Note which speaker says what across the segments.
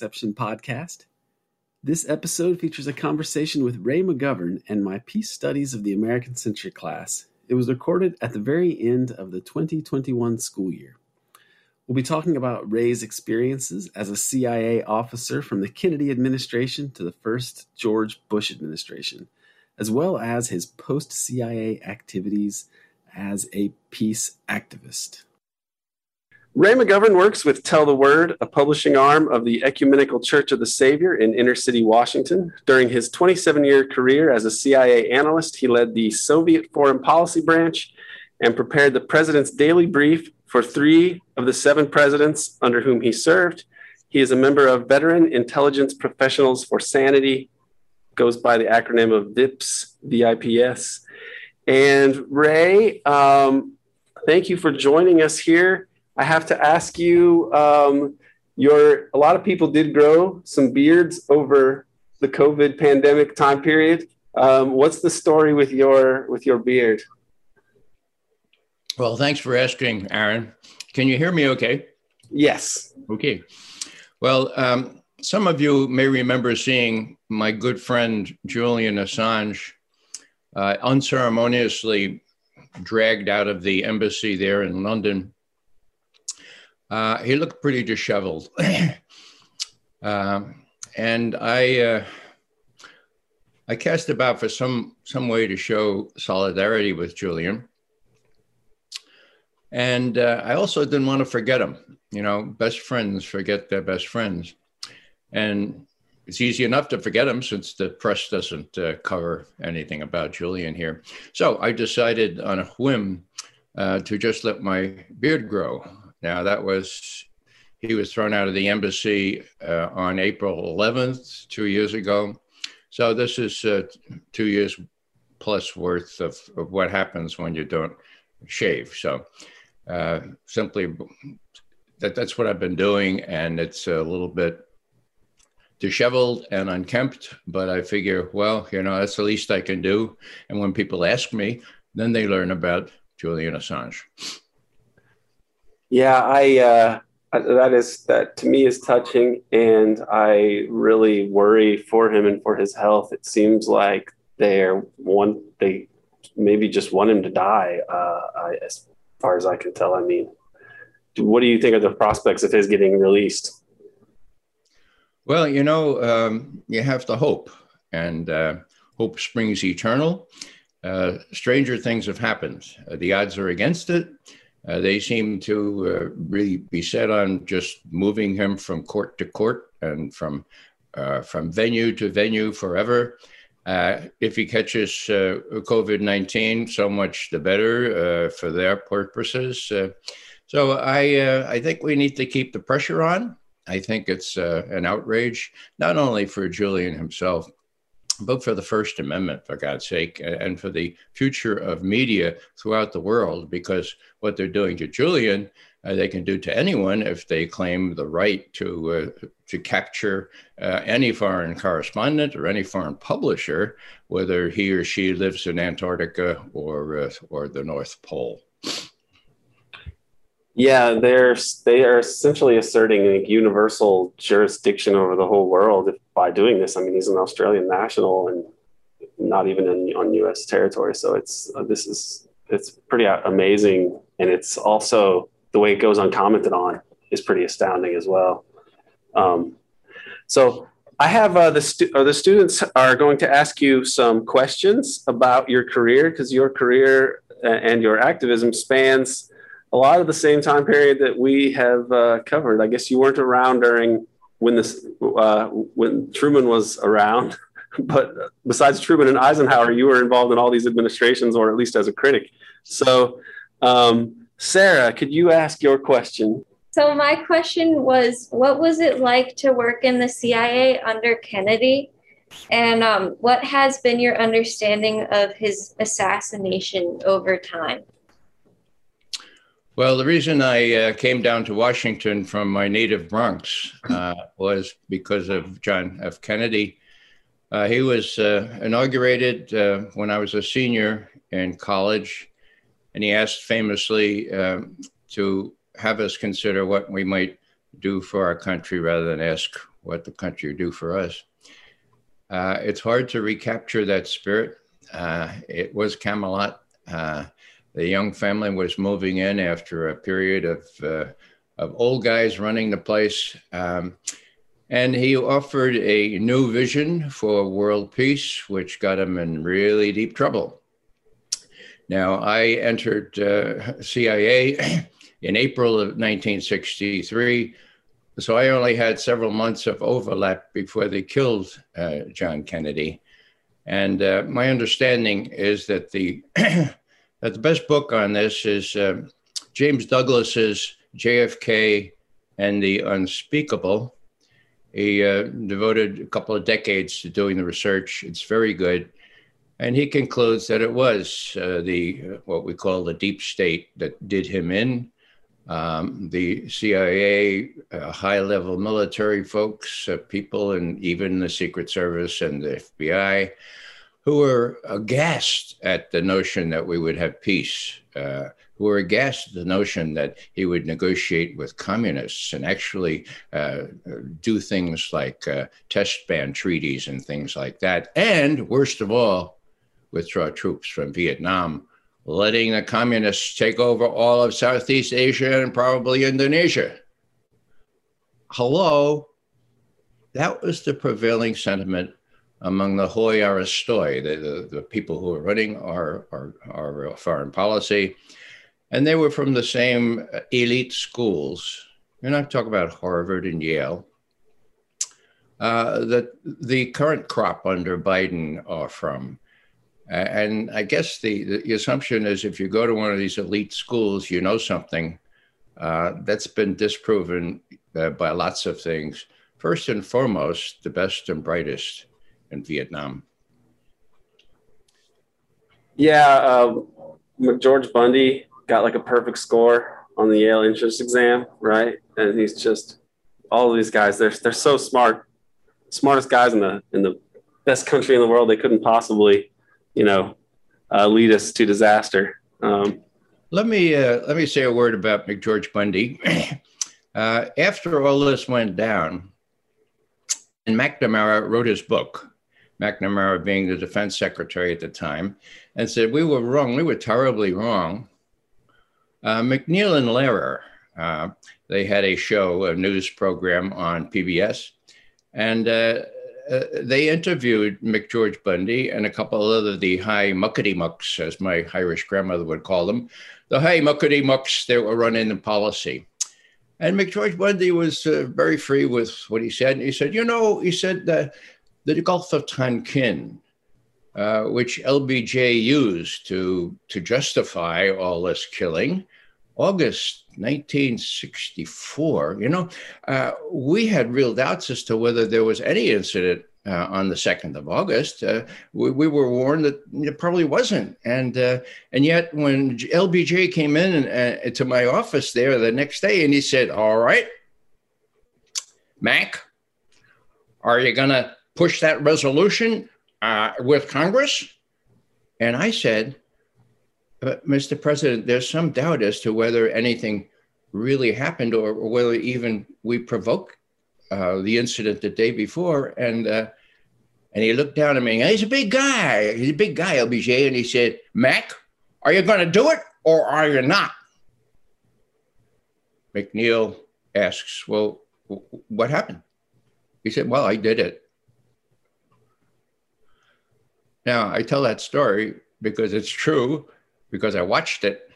Speaker 1: Podcast. This episode features a conversation with Ray McGovern and my Peace Studies of the American Century class. It was recorded at the very end of the 2021 school year. We'll be talking about Ray's experiences as a CIA officer from the Kennedy administration to the first George Bush administration, as well as his post CIA activities as a peace activist. Ray McGovern works with Tell the Word, a publishing arm of the Ecumenical Church of the Savior in inner city Washington. During his 27 year career as a CIA analyst, he led the Soviet Foreign Policy Branch and prepared the President's Daily Brief for three of the seven presidents under whom he served. He is a member of Veteran Intelligence Professionals for Sanity, goes by the acronym of VIPS, VIPS. And Ray, um, thank you for joining us here. I have to ask you, um, your a lot of people did grow some beards over the COVID pandemic time period. Um, what's the story with your with your beard?
Speaker 2: Well, thanks for asking, Aaron. Can you hear me okay?
Speaker 1: Yes.
Speaker 2: Okay. Well, um, some of you may remember seeing my good friend Julian Assange uh, unceremoniously dragged out of the embassy there in London. Uh, he looked pretty disheveled. um, and I, uh, I cast about for some, some way to show solidarity with Julian. And uh, I also didn't want to forget him. You know, best friends forget their best friends. And it's easy enough to forget him since the press doesn't uh, cover anything about Julian here. So I decided on a whim uh, to just let my beard grow. Now, that was, he was thrown out of the embassy uh, on April 11th, two years ago. So this is uh, two years plus worth of, of what happens when you don't shave. So uh, simply that that's what I've been doing, and it's a little bit disheveled and unkempt. But I figure, well, you know, that's the least I can do. And when people ask me, then they learn about Julian Assange.
Speaker 1: Yeah, I. Uh, that is that to me is touching, and I really worry for him and for his health. It seems like they're one they maybe just want him to die. Uh, I, as far as I can tell. I mean, what do you think of the prospects of his getting released?
Speaker 2: Well, you know, um, you have to hope, and uh, hope springs eternal. Uh, stranger things have happened. Uh, the odds are against it. Uh, they seem to uh, really be set on just moving him from court to court and from uh, from venue to venue forever. Uh, if he catches uh, COVID 19, so much the better uh, for their purposes. So I, I think we need to keep the pressure on. I think it's an outrage, not only for Julian himself, but for the First Amendment, for God's sake, and for the future of media throughout the world, because what they're doing to Julian uh, they can do to anyone if they claim the right to uh, to capture uh, any foreign correspondent or any foreign publisher, whether he or she lives in Antarctica or uh, or the North Pole.
Speaker 1: Yeah, they're they are essentially asserting universal jurisdiction over the whole world by doing this. I mean, he's an Australian national and not even in, on U.S. territory. So it's uh, this is it's pretty amazing, and it's also the way it goes uncommented on is pretty astounding as well. Um, so I have uh, the stu- the students are going to ask you some questions about your career because your career uh, and your activism spans a lot of the same time period that we have uh, covered. I guess you weren't around during when this uh, when Truman was around, but besides Truman and Eisenhower, you were involved in all these administrations, or at least as a critic. So. Um, Sarah, could you ask your question?
Speaker 3: So, my question was what was it like to work in the CIA under Kennedy? And um, what has been your understanding of his assassination over time?
Speaker 2: Well, the reason I uh, came down to Washington from my native Bronx uh, was because of John F. Kennedy. Uh, he was uh, inaugurated uh, when I was a senior in college and he asked famously um, to have us consider what we might do for our country rather than ask what the country would do for us. Uh, it's hard to recapture that spirit. Uh, it was Camelot. The young family was moving in after a period of uh, of old guys running the place. Um, and he offered a new vision for world peace, which got him in really deep trouble. Now, I entered uh, CIA in April of 1963, so I only had several months of overlap before they killed uh, John Kennedy. And uh, my understanding is that the the best book on this is uh, James Douglas's JFK and the Unspeakable. He uh, devoted a couple of decades to doing the research. It's very good. And he concludes that it was uh, the uh, what we call the deep state that did him in. Um, the CIA, uh, high level military folks, uh, people, and even the Secret Service and the FBI, who were aghast at the notion that we would have peace. Uh, who were aghast at the notion that he would negotiate with communists and actually uh, do things like uh, test ban treaties and things like that. And worst of all, withdraw troops from Vietnam, letting the communists take over all of Southeast Asia and probably Indonesia. Hello? That was the prevailing sentiment among the hoi aristoi, the, the, the, people who are running our, our, our foreign policy and they were from the same elite schools. You're not talking about Harvard and Yale. Uh, that the current crop under Biden are from. And I guess the, the assumption is if you go to one of these elite schools, you know something. Uh, that's been disproven uh, by lots of things. First and foremost, the best and brightest in Vietnam.
Speaker 1: Yeah, uh, George Bundy got like a perfect score on the Yale entrance exam, right? And he's just all of these guys. They're they're so smart, smartest guys in the in the best country in the world. They couldn't possibly, you know, uh, lead us to disaster. Um,
Speaker 2: let me uh, let me say a word about McGeorge Bundy. uh, after all this went down, and McNamara wrote his book. McNamara being the defense secretary at the time, and said, We were wrong. We were terribly wrong. Uh, MacNeil and Lehrer, uh, they had a show, a news program on PBS, and uh, uh, they interviewed McGeorge Bundy and a couple of the high muckety mucks, as my Irish grandmother would call them, the high muckety mucks that were running the policy. And McGeorge Bundy was uh, very free with what he said. He said, you know, he said that the Gulf of Tonkin, uh, which LBJ used to, to justify all this killing, August 1964, you know, uh, we had real doubts as to whether there was any incident uh, on the 2nd of August. Uh, we, we, were warned that it probably wasn't. And, uh, and yet, when LBJ came in and, uh, to my office there the next day and he said, All right, Mac, are you going to push that resolution uh, with Congress? And I said, but, Mr. President, there's some doubt as to whether anything really happened or, or whether even we provoked uh, the incident the day before. And uh, and he looked down at me. And he's a big guy. He's a big guy, LBJ. And he said, Mac, are you going to do it or are you not? MacNeil asks, Well, what happened? He said, Well, I did it. Now, I tell that story because it's true because I watched it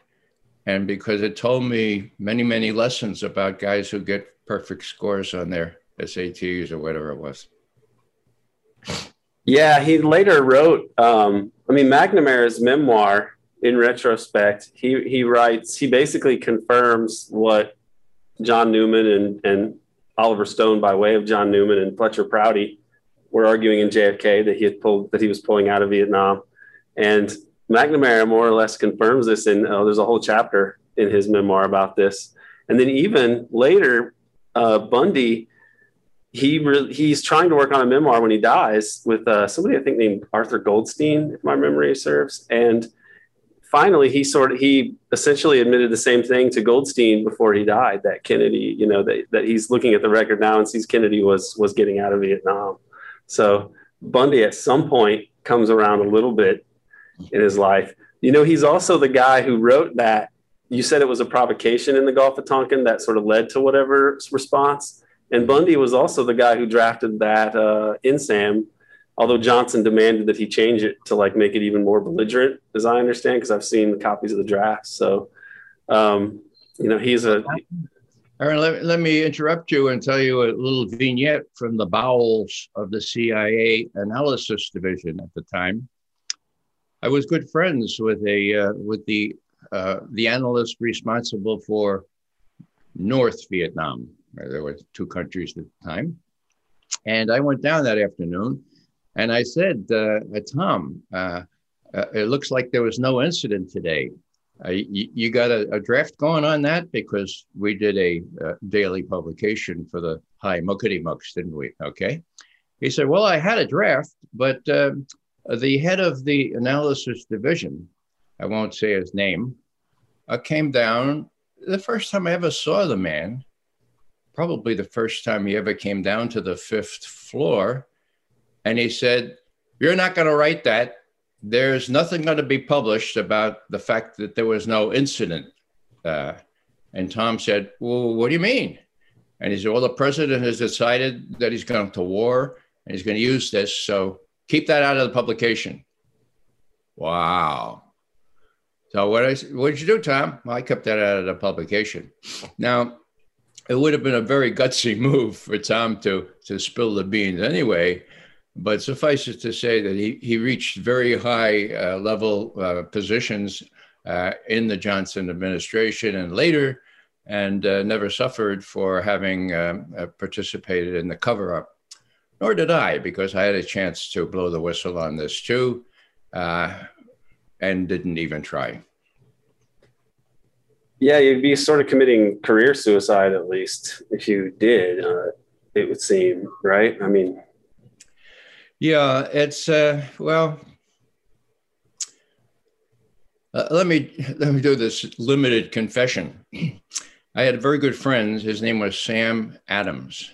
Speaker 2: and because it told me many, many lessons about guys who get perfect scores on their SATs or whatever it was.
Speaker 1: Yeah, he later wrote, um, I mean, McNamara's memoir, in retrospect, he, he writes, he basically confirms what John Newman and, and Oliver Stone, by way of John Newman and Fletcher Prouty, were arguing in JFK that he had pulled, that he was pulling out of Vietnam. And McNamara more or less confirms this, and uh, there's a whole chapter in his memoir about this. And then even later, uh, Bundy, he re- he's trying to work on a memoir when he dies with uh, somebody I think named Arthur Goldstein, if my memory serves. And finally he sort of he essentially admitted the same thing to Goldstein before he died that Kennedy, you know, that, that he's looking at the record now and sees Kennedy was was getting out of Vietnam. So Bundy at some point comes around a little bit in his life. You know, he's also the guy who wrote that. You said it was a provocation in the Gulf of Tonkin that sort of led to whatever response. And Bundy was also the guy who drafted that uh, NSAM although Johnson demanded that he change it to like make it even more belligerent, as I understand, because I've seen the copies of the draft. So, um, you know, he's a.
Speaker 2: Aaron, let, let me interrupt you and tell you a little vignette from the bowels of the CIA analysis division at the time. I was good friends with a uh, with the uh, the analyst responsible for North Vietnam. There were two countries at the time, and I went down that afternoon and I said, uh, uh, Tom, uh, uh, it looks like there was no incident today. Uh, you, you, got a, a, draft going on that because we did a uh, daily publication for the High Muckety Mucks, didn't we? Okay. He said, Well, I had a draft, but um, the head of the analysis division, I won't say his name, came down. The first time I ever saw the man, probably the first time he ever came down to the fifth floor, and he said, You're not going to write that. There's nothing going to be published about the fact that there was no incident. Uh, and Tom said, Well, what do you mean? And he said, Well, the president has decided that he's going to war and he's going to use this. So keep that out of the publication. Wow. So what, I, what did you do, Tom? Well, I kept that out of the publication. Now, it would have been a very gutsy move for Tom to, to spill the beans anyway. But suffice it to say that he, he reached very high uh, level uh, positions uh, in the Johnson administration and later, and uh, never suffered for having um, uh, participated in the cover up. Nor did I, because I had a chance to blow the whistle on this too, uh, and didn't even try.
Speaker 1: Yeah, you'd be sort of committing career suicide at least if you did, it would seem, right? I mean,
Speaker 2: yeah, it's uh, well. Uh, let me let me do this limited confession. I had a very good friend. His name was Sam Adams.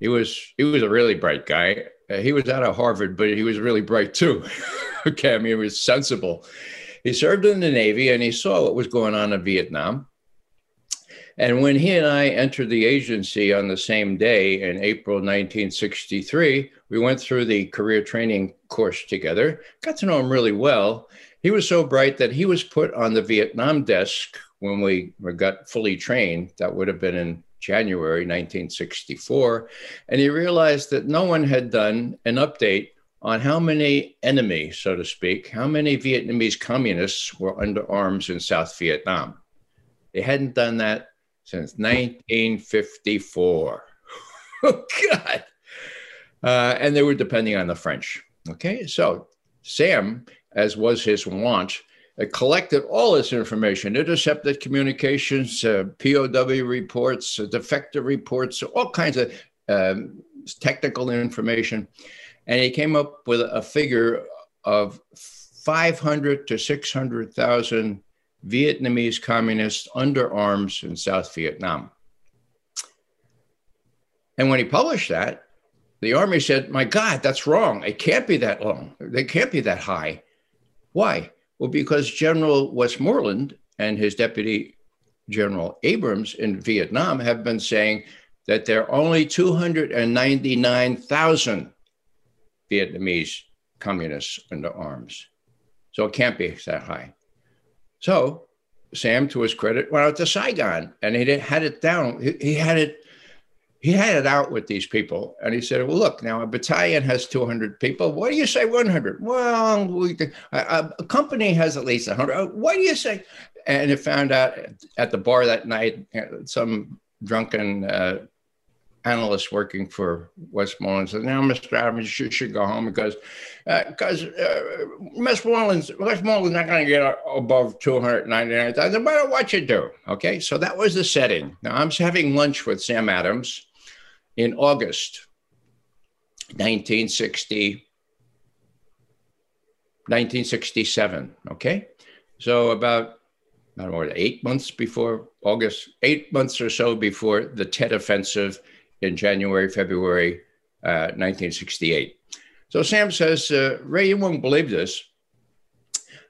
Speaker 2: He was he was a really bright guy. Uh, he was out of Harvard, but he was really bright too. okay, I mean, he was sensible. He served in the Navy and he saw what was going on in Vietnam. And when he and I entered the agency on the same day in April 1963, we went through the career training course together, got to know him really well. He was so bright that he was put on the Vietnam desk when we got fully trained. That would have been in January 1964. And he realized that no one had done an update on how many enemy, so to speak, how many Vietnamese communists were under arms in South Vietnam. They hadn't done that since 1954. oh, God. Uh, and they were depending on the French. Okay, so Sam, as was his wont, uh, collected all this information, intercepted communications, uh, POW reports, uh, reports, all kinds of um, technical information. And he came up with a figure of 500 to 600,000 Vietnamese communists under arms in South Vietnam. And when he published that, the army said, My God, that's wrong. It can't be that long. They can't be that high. Why? Well, because General Westmoreland and his deputy General Abrams in Vietnam have been saying that there are only 299,000 Vietnamese communists under arms. So it can't be that high. So Sam, to his credit, went out to Saigon and he had it down. He, he had it. He had it out with these people, and he said, "Well, look, now a battalion has 200 people. What do you say 100? Well, we, a, a company has at least 100. What do you say?" And it found out at the bar that night, some drunken uh, analyst working for Westmoreland said, "Now, Mr. Adams, you should go home because because uh, uh, Westmoreland's Westmoreland's not going to get above two hundred ninety nine thousand, no matter what you do." Okay, so that was the setting. Now I'm having lunch with Sam Adams in August, 1960. 1967. Okay. So about I don't know, eight months before August, eight months or so before the Tet Offensive in January, February uh, 1968. So Sam says, uh, Ray, you won't believe this,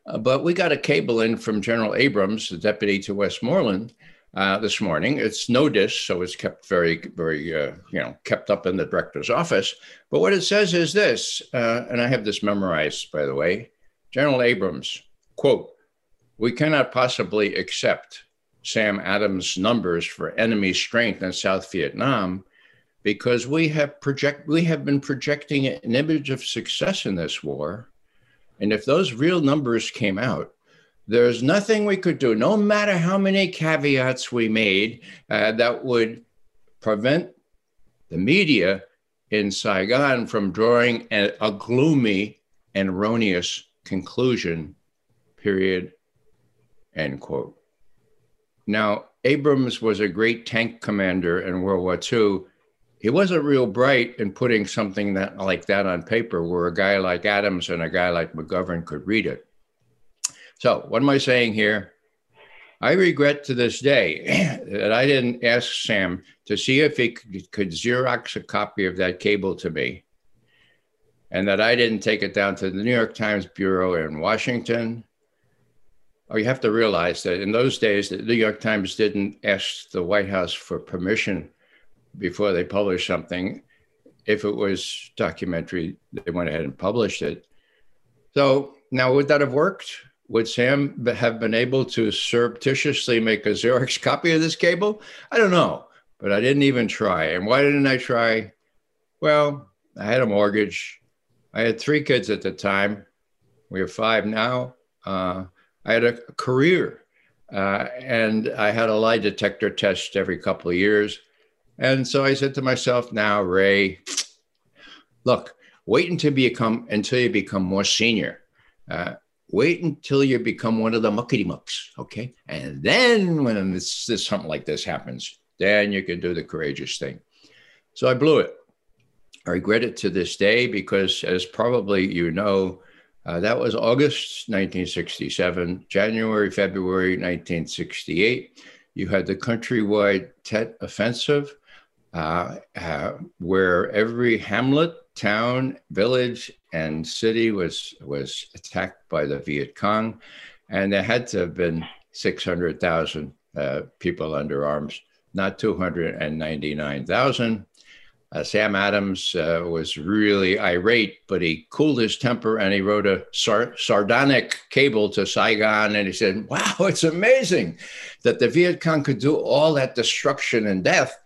Speaker 2: uh, but we got a cable in from General Abrams, the deputy to Westmoreland, uh, this morning. It's NODIS, so it's kept very, very, uh, you know, kept up in the director's office. But what it says is this, and I have this memorized, by the way. General Abrams, quote, we cannot possibly accept Sam Adams' numbers for enemy strength in South Vietnam because we have project we have been projecting an image of success in this war. And if those real numbers came out, there's nothing we could do, no matter how many caveats we made, uh, that would prevent the media in Saigon from drawing a, a gloomy and erroneous conclusion, period, end quote. Now, Abrams was a great tank commander in World War II. He wasn't real bright in putting something that like that on paper where a guy like Adams and a guy like McGovern could read it. So, what am I saying here? I regret to this day that I didn't ask Sam to see if he could, Xerox a copy of that cable to me, and that I didn't take it down to the New York Times Bureau in Washington. Oh, you have to realize that in those days, the New York Times didn't ask the White House for permission before they published something. If it was documentary, they went ahead and published it. So now, would that have worked? would Sam have been able to surreptitiously make a Xerox copy of this cable? I don't know, but I didn't even try. And why didn't I try? Well, I had a mortgage. I had three kids at the time. We have five now. Uh, I had a career, uh, and I had a lie detector test every couple of years. And so I said to myself, "Now, Ray, look, wait until you become until you become more senior." Uh, wait until you become one of the muckety mucks, okay? And then when this, this something like this happens, then you can do the courageous thing. So I blew it. I regret it to this day because, as probably you know, uh, that was August 1967, January, February 1968. You had the countrywide Tet Offensive, where every hamlet, town, village, and city was was attacked by the Viet Cong, and there had to have been 600,000 uh, people under arms, not 299,000. Uh, Sam Adams uh, was really irate, but he cooled his temper and he wrote a sar- sardonic cable to Saigon. And he said, Wow, it's amazing that the Viet Cong could do all that destruction and death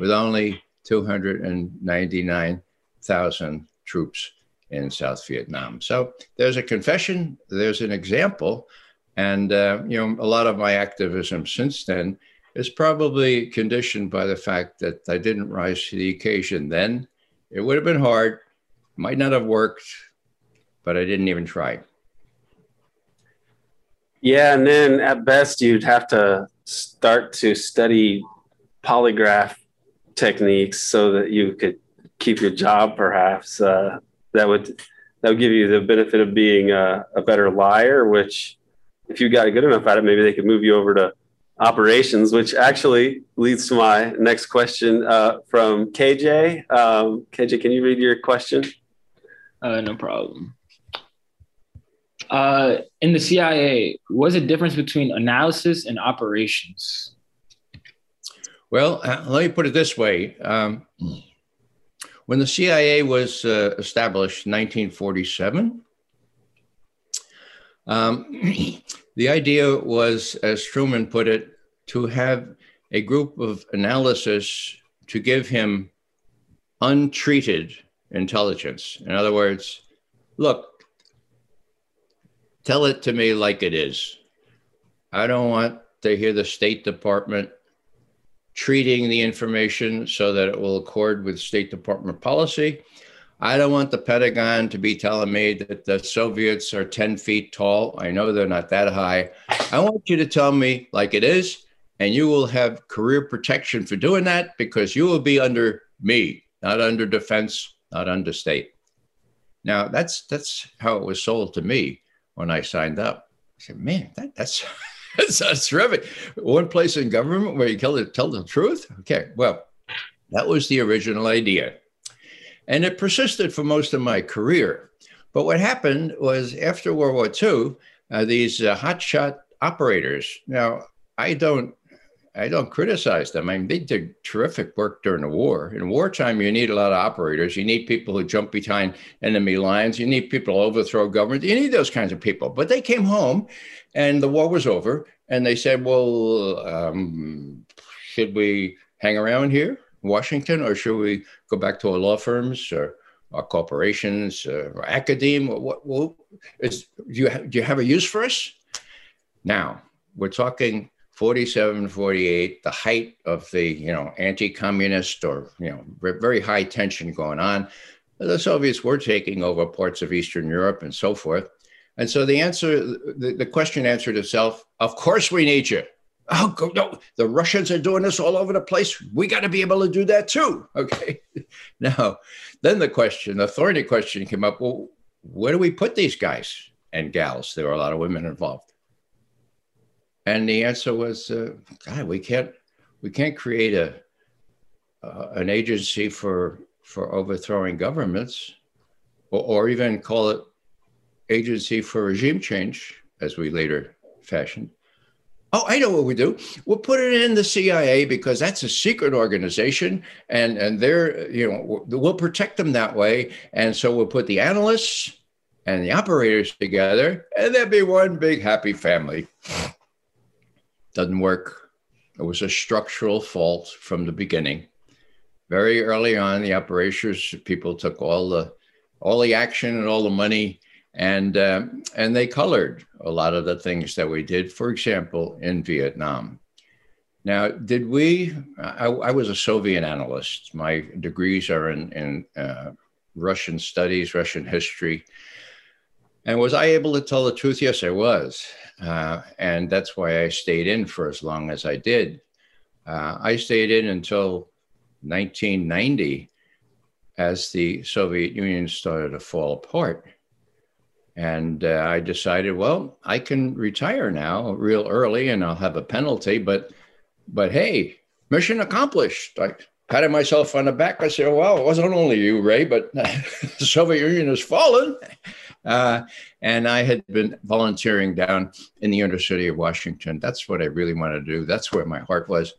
Speaker 2: with only 299,000 troops in South Vietnam. So there's a confession, there's an example. And, uh, you know, a lot of my activism since then is probably conditioned by the fact that I didn't rise to the occasion then. It would have been hard, might not have worked, but I didn't even try.
Speaker 1: Yeah, and then at best you'd have to start to study polygraph techniques so that you could keep your job, perhaps. Uh, that would that would give you the benefit of being a, a better liar. Which, if you got good enough at it, maybe they could move you over to operations. Which actually leads to my next question uh, from KJ. Um, KJ, can you read your question?
Speaker 4: Uh, no problem. Uh, in the CIA, what's the difference between analysis and operations?
Speaker 2: Well, uh, let me put it this way. Um, when the CIA was uh, established in 1947, um, the idea was, as Truman put it, to have a group of analysis to give him untreated intelligence. In other words, look, tell it to me like it is. I don't want to hear the State Department treating the information so that it will accord with State Department policy. I don't want the Pentagon to be telling me that the Soviets are 10 feet tall. I know they're not that high. I want you to tell me like it is, and you will have career protection for doing that because you will be under me, not under defense, not under state. Now that's that's how it was sold to me when I signed up. I said, man, that, that's that sounds terrific. One place in government where you tell the, tell the truth. Okay, well, that was the original idea. And it persisted for most of my career. But what happened was after World War II, uh, these uh, hotshot operators. Now, I don't I don't criticize them. I mean, they did terrific work during the war. In wartime, you need a lot of operators. You need people who jump behind enemy lines. You need people to overthrow government. You need those kinds of people. But they came home and the war was over. And they said, well, um, should we hang around here, Washington, or should we go back to our law firms or our corporations or academia? What, what is, do, you do you have a use for us? Now, we're talking 47, 48, the height of the, you know, anti-communist or, you know, very high tension going on. The Soviets were taking over parts of Eastern Europe and so forth. And so the answer, the, the question answered itself, of course we need you. Oh, no, the Russians are doing this all over the place. We got to be able to do that too. Okay. now, then the question, the thorny question came up well, where do we put these guys and gals? There were a lot of women involved. And the answer was, uh, God, we can't we can't create a uh, an agency for for overthrowing governments, or, or even call it agency for regime change, as we later fashioned. Oh, I know what we do. We'll put it in the CIA because that's a secret organization, and and they're you know we'll protect them that way. And so we'll put the analysts and the operators together, and there'll be one big happy family doesn't work. It was a structural fault from the beginning. Very early on, the operations people took all the all the action and all the money, and uh, and they colored a lot of the things that we did. For example, in Vietnam. Now, did we? I, I was a Soviet analyst. My degrees are in in uh, Russian studies, Russian history. And was I able to tell the truth? Yes, I was. Uh, and that's why I stayed in for as long as I did. Uh, I stayed in until 1990 as the Soviet Union started to fall apart. And uh, I decided, well, I can retire now real early and I'll have a penalty, but but hey, mission accomplished. I patted myself on the back. I said, well, it wasn't only you, Ray, but the Soviet Union has fallen. Uh, and I had been volunteering down in the University of Washington. That's what I really wanted to do. That's where my heart was.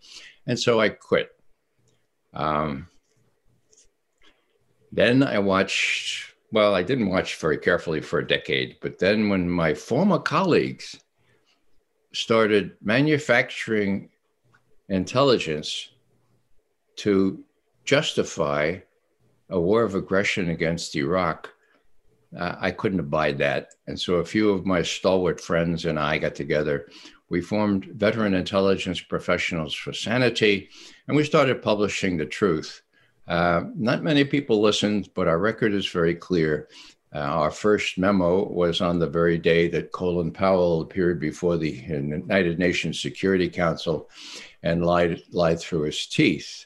Speaker 2: And so I quit. Um, then I watched, well, I didn't watch very carefully for a decade, but then when my former colleagues started manufacturing intelligence to justify a war of aggression against Iraq, uh, I couldn't abide that. And so a few of my stalwart friends and I got together. We formed Veteran Intelligence Professionals for Sanity, and we started publishing the truth. Uh, not many people listened, but our record is very clear. Uh, our first memo was on the very day that Colin Powell appeared before the United Nations Security Council and lied, lied through his teeth.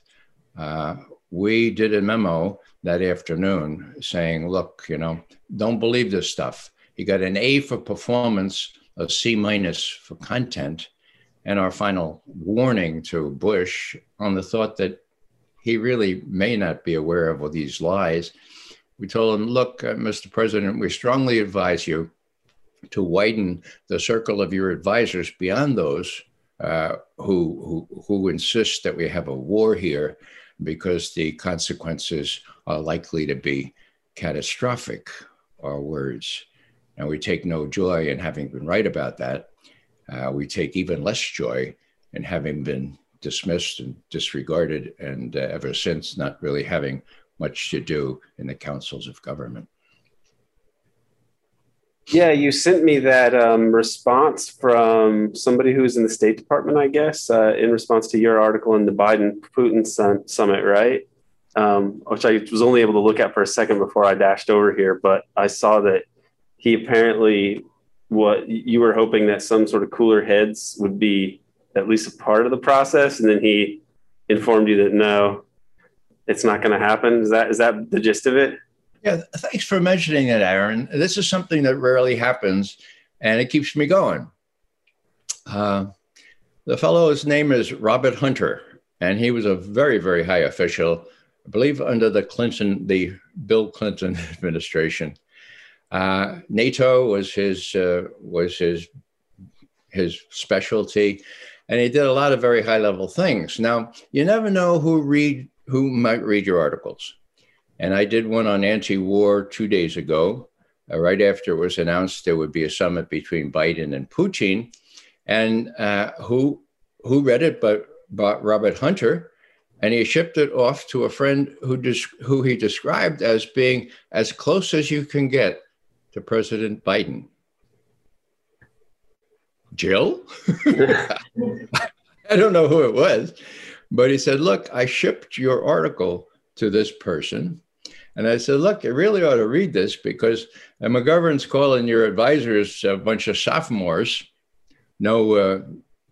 Speaker 2: Uh, we did a memo that afternoon saying, look, you know, don't believe this stuff. He got an A for performance, a C minus for content, and our final warning to Bush on the thought that he really may not be aware of all these lies. We told him, look, uh, Mr. President, we strongly advise you to widen the circle of your advisors beyond those uh, who, who, who insist that we have a war here because the consequences are likely to be catastrophic, our words. And we take no joy in having been right about that. Uh, we take even less joy in having been dismissed and disregarded, and uh, ever since not really having much to do in the councils of government.
Speaker 1: Yeah, you sent me that um, response from somebody who's in the State Department, I guess, uh, in response to your article in the Biden Putin summit, right? Um, which I was only able to look at for a second before I dashed over here, but I saw that he apparently what you were hoping that some sort of cooler heads would be at least a part of the process, and then he informed you that no, it's not going to happen. Is that is that the gist of it?
Speaker 2: Yeah, thanks for mentioning that, Aaron. This is something that rarely happens. and it keeps me going. Uh, the fellow's name is Robert Hunter, and he was a very, very high official, I believe, under the Clinton, the Bill Clinton administration. Uh, NATO was his uh, was his his specialty, and he did a lot of very high level things. Now, you never know who read who might read your articles, and I did one on anti-war two days ago, uh, right after it was announced there would be a summit between Biden and Putin and uh, who who read it but, but Robert Hunter, and he shipped it off to a friend who des- who he described as being as close as you can get to President Biden. Jill, I don't know who it was, but he said, "Look, I shipped your article to this person." And I said, look, you really ought to read this because McGovern's calling your advisors a bunch of sophomores no uh,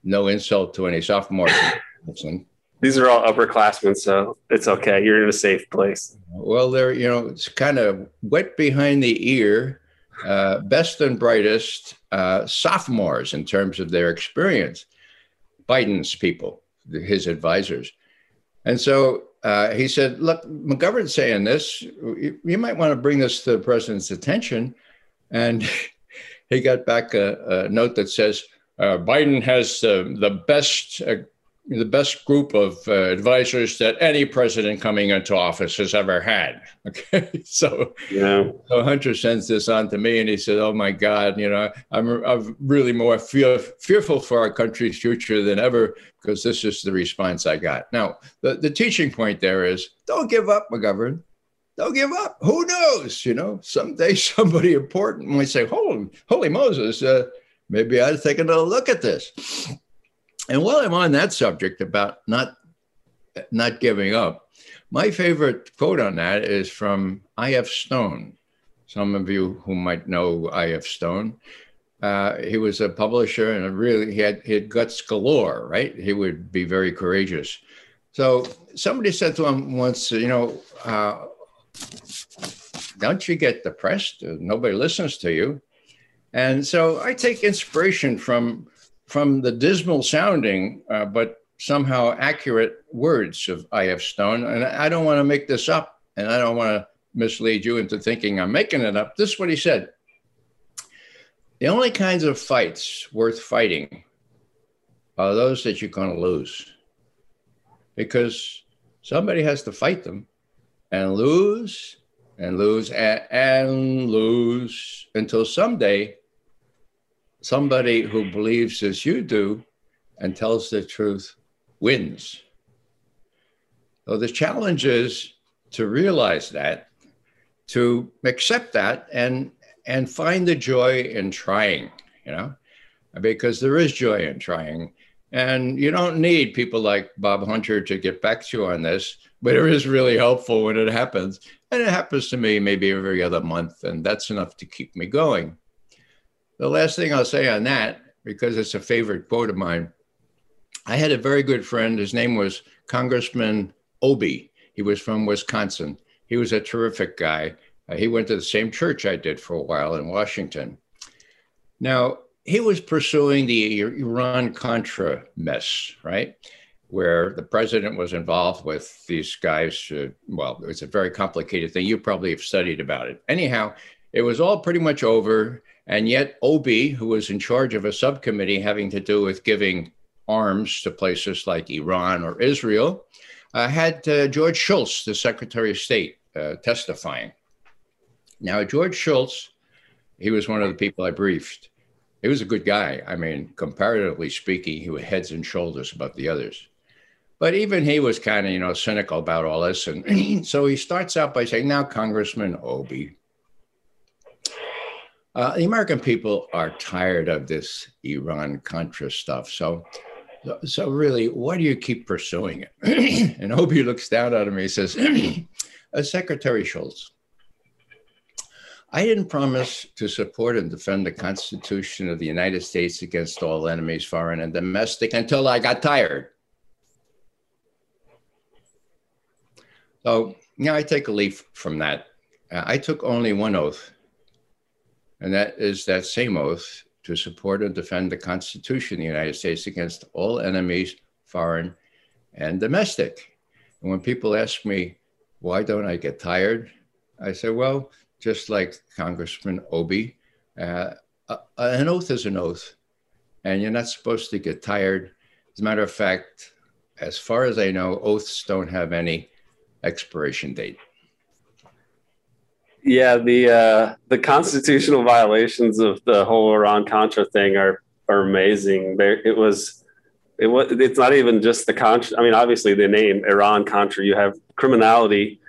Speaker 2: no insult to any sophomores.
Speaker 1: These are all upperclassmen, so it's okay. You're in a safe place.
Speaker 2: Well, they're you know it's kind of wet behind the ear, uh, best and brightest uh, sophomores in terms of their experience. Biden's people, his advisors, and so uh, he said, "Look, McGovern's saying this. You, you, might want to bring this to the president's attention." And he got back a, a note that says, uh, Biden has uh, the best uh, the best group of uh, advisors that any president coming into office has ever had. Okay, so yeah, so Hunter sends this on to me, and he said, "Oh my God, you know, I'm I'm really more fear, fearful for our country's future than ever because this is the response I got." Now, the the teaching point there is, don't give up, McGovern. Don't give up. Who knows? You know, someday somebody important might say, "Holy, holy Moses." Uh, maybe I'd take another look at this. And while I'm on that subject about not not giving up, my favorite quote on that is from I.F. Stone. Some of you who might know I.F. Stone, uh, he was a publisher and really he had, he had guts galore, right? He would be very courageous. So somebody said to him once, you know, uh, don't you get depressed? Nobody listens to you. And so I take inspiration from from the dismal sounding, uh, but somehow accurate words of I.F. Stone. And I don't want to make this up, and I don't want to mislead you into thinking I'm making it up. This is what he said. The only kinds of fights worth fighting are those that you're going to lose because somebody has to fight them and lose and lose and, and lose until someday somebody who believes as you do and tells the truth wins. So the challenge is to realize that, to accept that, and and find the joy in trying. You know, because there is joy in trying, and you don't need people like Bob Hunter to get back to you on this, but it is really helpful when it happens, and it happens to me maybe every other month, and that's enough to keep me going. The last thing I'll say on that, because it's a favorite quote of mine, I had a very good friend. His name was Congressman Obey. He was from Wisconsin. He was a terrific guy. Uh, he went to the same church I did for a while in Washington. Now, he was pursuing the Iran Contra mess, right? Where the president was involved with these guys. Uh, well, it's a very complicated thing. You probably have studied about it. Anyhow, it was all pretty much over. And yet, Obey, who was in charge of a subcommittee having to do with giving arms to places like Iran or Israel, uh, had uh, George Shultz, the Secretary of State, uh, testifying. Now, George Shultz, he was one of the people I briefed. He was a good guy. I mean, comparatively speaking, he was heads and shoulders above the others. But even he was kind of, you know, cynical about all this. And so he starts out by saying, Now, Congressman Obey, uh, the American people are tired of this Iran Contra stuff. So, so really, why do you keep pursuing it? and Obey looks down at him. He says, uh, Secretary Shultz, I didn't promise to support and defend the Constitution of the United States against all enemies, foreign and domestic, until I got tired. So, yeah, I take a leaf from that. Uh, I took only one oath and that is that same oath to support and defend the Constitution of the United States against all enemies, foreign and domestic. And when people ask me, why don't I get tired? I say, well, just like Congressman Obey, uh, an oath is an oath, and you're not supposed to get tired. As a matter of fact, as far as I know, oaths don't have any expiration date.
Speaker 1: Yeah, the uh, the constitutional violations of the whole Iran Contra thing are are amazing. There, it was, it was. It's not even just the Contra. I mean, obviously the name Iran Contra. You have criminality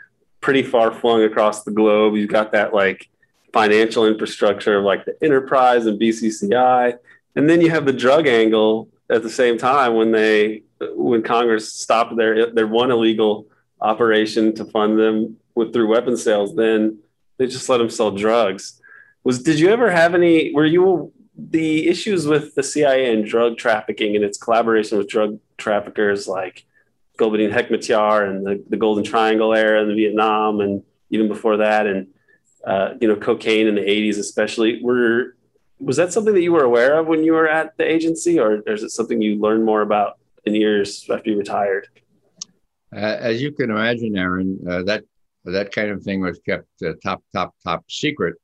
Speaker 1: pretty far flung across the globe. You've got that like financial infrastructure of like the enterprise and BCCI, and then you have the drug angle at the same time when they when Congress stopped their their one illegal operation to fund them with through weapon sales. Then they just let him sell drugs. Was did you ever have any? Were you the issues with the CIA and drug trafficking and its collaboration with drug traffickers like Gulbuddin Hekmatyar and the, the Golden Triangle era in Vietnam and even before that and uh, you know cocaine in the 80s especially were was that something that you were aware of when you were at the agency or is it something you learned more about in years after you retired
Speaker 2: uh, as you can imagine aaron uh, that that kind of thing was kept uh, top, top, top secret.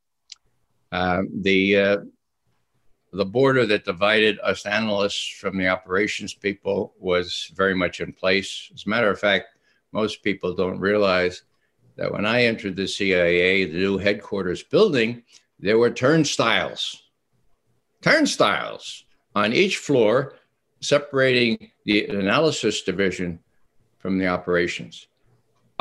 Speaker 2: Um, the uh, the border that divided us analysts from the operations people was very much in place. As a matter of fact, most people don't realize that when I entered the CIA, the new headquarters building, there were turnstiles, turnstiles on each floor, separating the analysis division from the operations.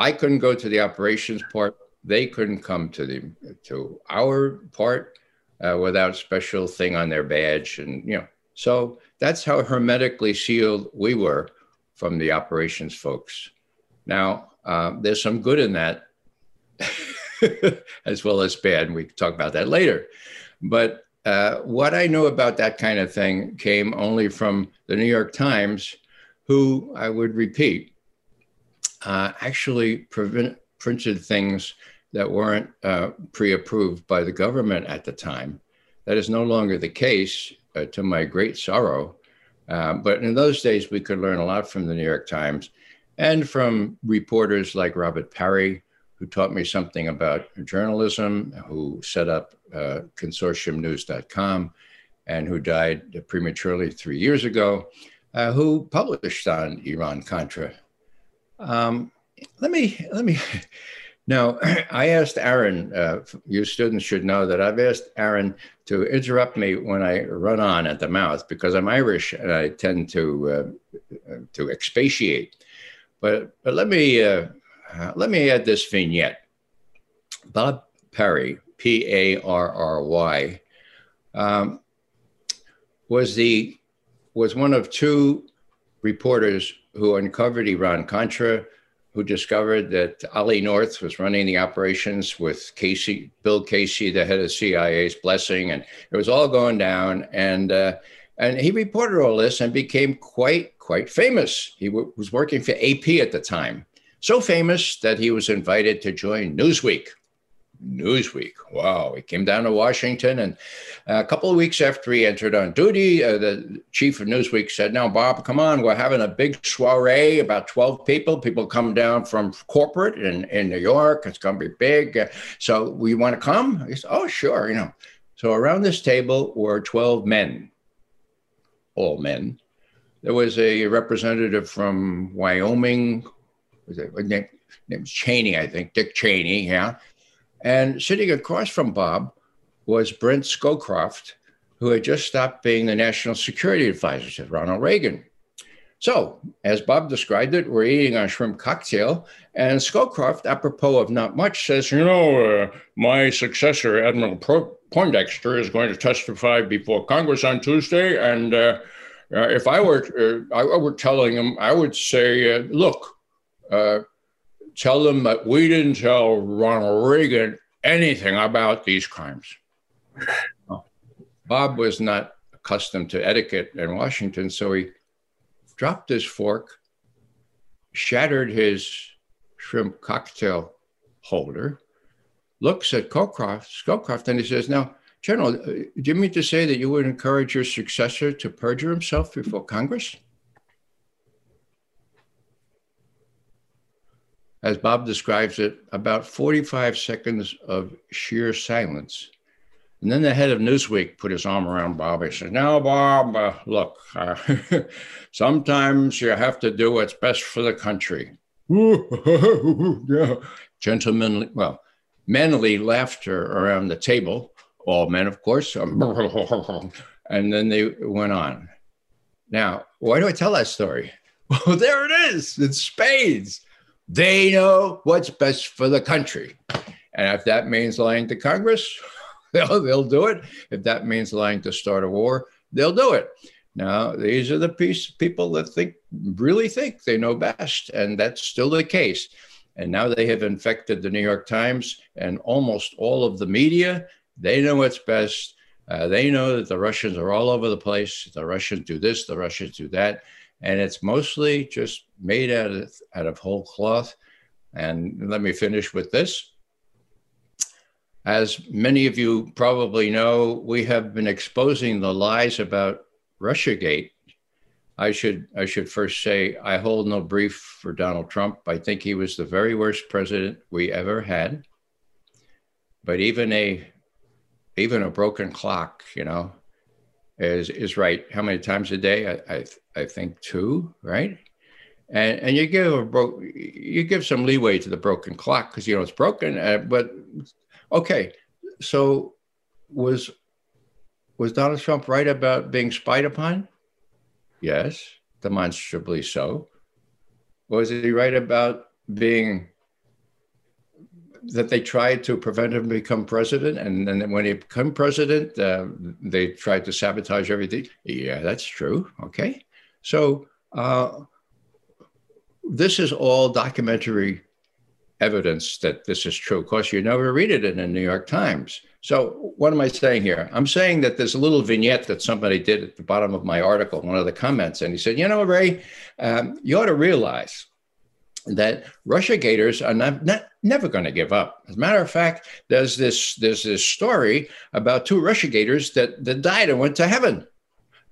Speaker 2: I couldn't go to the operations part. They couldn't come to the to our part uh, without special thing on their badge, and you know. So that's how hermetically sealed we were from the operations folks. Now, uh, there's some good in that, as well as bad, and we can talk about that later. But uh, what I know about that kind of thing came only from the New York Times, who I would repeat uh, actually prevent, printed things that weren't uh, pre approved by the government at the time. That is no longer the case, uh, to my great sorrow. Uh, but in those days, we could learn a lot from the New York Times and from reporters like Robert Parry, who taught me something about journalism, who set up uh, consortiumnews.com, and who died prematurely three years ago, uh, who published on Iran Contra um, let me let me. Now, I asked Aaron. Uh, you students should know that I've asked Aaron to interrupt me when I run on at the mouth because I'm Irish and I tend to uh, to expatiate. But but let me uh, let me add this vignette. Bob Parry, P A R R Y, um, was the was one of two reporters who uncovered Iran Contra, who discovered that Ollie North was running the operations with Casey, Bill Casey, the head of CIA's blessing, and it was all going down. And uh, and he reported all this and became quite quite famous. He w- was working for AP at the time, so famous that he was invited to join Newsweek. Newsweek. Wow. He came down to Washington, and a couple of weeks after he entered on duty, uh, the chief of Newsweek said, Now, Bob, come on. We're having a big soiree, about 12 people. People come down from corporate in, in New York. It's going to be big. Uh, so, we want to come? He said, Oh, sure. You know. So, around this table were 12 men, all men. There was a representative from Wyoming. Was it, name, name was Cheney, I think, Dick Cheney. Yeah. And sitting across from Bob was Brent Scowcroft, who had just stopped being the national security advisor to Ronald Reagan. So, as Bob described it, we're eating our shrimp cocktail, and Scowcroft, apropos of not much, says, You know, uh, my successor, Admiral Pro- Poindexter, is going to testify before Congress on Tuesday. And uh, uh, if I were, uh, I were telling him, I would say, uh, Look, uh, tell them that we didn't tell Ronald Reagan anything about these crimes. Bob was not accustomed to etiquette in Washington, so he dropped his fork, shattered his shrimp cocktail holder, looks at Scowcroft, Scowcroft, and he says, Now, General, uh, do you mean to say that you would encourage your successor to perjure himself before Congress? As Bob describes it, about 45 seconds of sheer silence. And then the head of Newsweek put his arm around Bob. He said, Now, Bob, uh, look, uh, sometimes you have to do what's best for the country. yeah. Gentlemanly, well, manly laughter around the table all men, of course. And then they went on. Now, why do I tell that story? Well, there it is. It's spades. They know what's best for the country. And if that means lying to Congress, they'll, they'll do it. If that means lying to start a war, they'll do it. Now, these are the piece, people that think, really think they know best. And that's still the case. And now they have infected the New York Times and almost all of the media they know what's best. Uh, they know that the Russians are all over the place. The Russians do this, the Russians do that. And it's mostly just made out of, out of whole cloth. And let me finish with this. As many of you probably know, we have been exposing the lies about Russiagate. I should I should first say I hold no brief for Donald Trump. I think he was the very worst president we ever had. But even a even a broken clock, you know, is is right. How many times a day? I I, I think two, right? And and you give a bro- you give some leeway to the broken clock because you know it's broken. Uh, but okay, so was was Donald Trump right about being spied upon? Yes, demonstrably so. Was he right about being that they tried to prevent him become president, and then when he became president, uh, they tried to sabotage everything. Yeah, that's true. Okay, so uh, this is all documentary evidence that this is true. Of course, you never read it in the New York Times. So what am I saying here? I'm saying that there's a little vignette that somebody did at the bottom of my article, one of the comments, and he said, "You know, Ray, um, you ought to realize." that Russia Gators are not, not never going to give up. As a matter of fact, there's this there's this story about two Russia Gators that that died and went to heaven,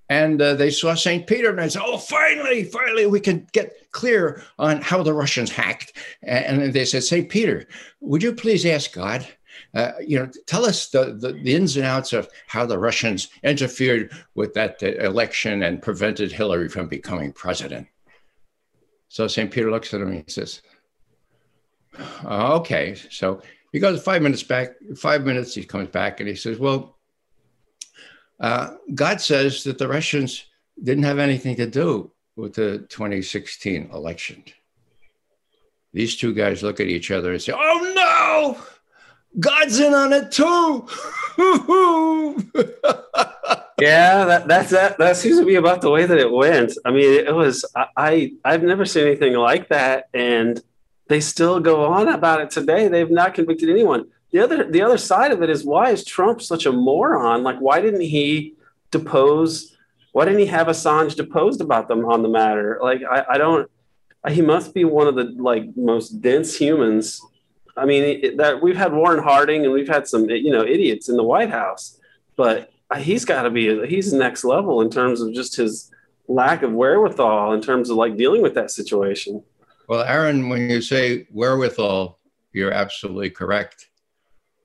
Speaker 2: and uh, they saw Saint Peter and they said, "Oh, finally, finally, we can get clear on how the Russians hacked." And, they said, "Saint Peter, would you please ask God?" Uh, you know, tell us the, the, the, ins and outs of how the Russians interfered with that uh, election and prevented Hillary from becoming president. So St. Peter looks at him and says, okay. So he goes five minutes back, five minutes, he comes back and he says, well, uh, God says that the Russians didn't have anything to do with the 2016 election. These two guys look at each other and say, oh no, God's in on it too.
Speaker 1: yeah, that, that's that. That seems to be about the way that it went. I mean, it was I, I have never seen anything like that, and they still go on about it today. They've not convicted anyone. The other the other side of it is why is Trump such a moron? Like, why didn't he depose? Why didn't he have Assange deposed about them on the matter? Like, I, I don't. He must be one of the like most dense humans. I mean, it, that we've had Warren Harding and we've had some you know idiots in the White House, but he's got to be he's next level in terms of just his lack of wherewithal in terms of like dealing with that situation.
Speaker 2: Well, Aaron, when you say wherewithal, you're absolutely correct.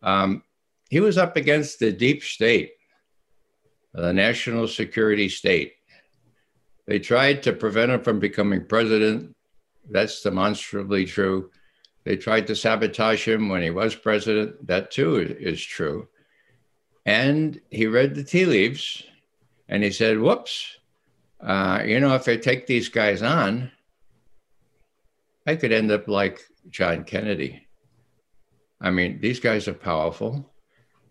Speaker 2: Um, he was up against the deep state, the national security state. They tried to prevent him from becoming president. That's demonstrably true. They tried to sabotage him when he was president. That too is true. And he read the tea leaves and he said, whoops, uh, you know, if I take these guys on, I could end up like John Kennedy. I mean, these guys are powerful.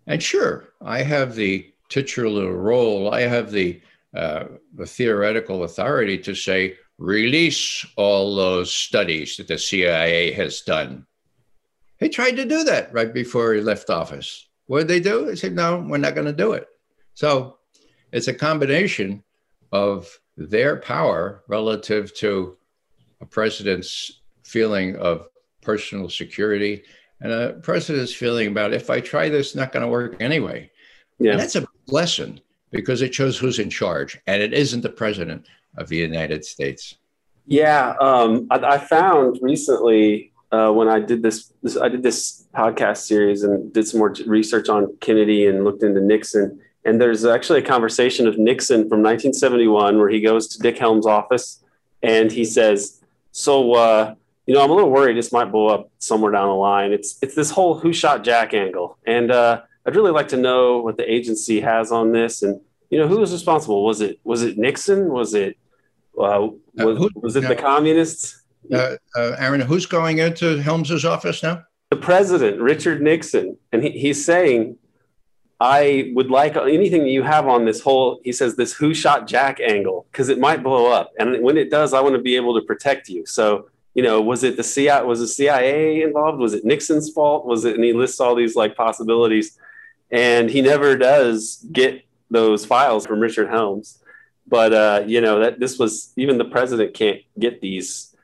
Speaker 2: And sure, I have the titular role, I have the, uh, the theoretical authority to say, release all those studies that the CIA has done. He tried to do that right before he left office. What did they do? They said, no, we're not going to do it. So it's a combination of their power relative to a president's feeling of personal security and a president's feeling about if I try this, not going to work anyway. Yeah. And that's a lesson because it shows who's in charge, and it isn't the president of the United States.
Speaker 1: Yeah, um, I, I, found recently uh, when I did this, this, I did this podcast series and did some more research on Kennedy and looked into Nixon. And there's actually a conversation of Nixon from 1971 where he goes to Dick Helms' office and he says, "So, uh, you know, I'm a little worried this might blow up somewhere down the line. It's it's this whole who shot Jack angle, and uh, I'd really like to know what the agency has on this, and you know, who was responsible? Was it was it Nixon? Was it uh, was, who, was it the communists?
Speaker 2: Uh, uh, Aaron, who's going into Helms's office now?
Speaker 1: The president, Richard Nixon, and he, he's saying I would like anything that you have on this whole, he says, this who shot Jack angle, because it might blow up. And when it does, I want to be able to protect you. So, you know, was it the CIA, was the CIA involved? Was it Nixon's fault? Was it, and he lists all these like possibilities. And he never does get those files from Richard Helms. But, uh, you know, that this was, even the president can't get these,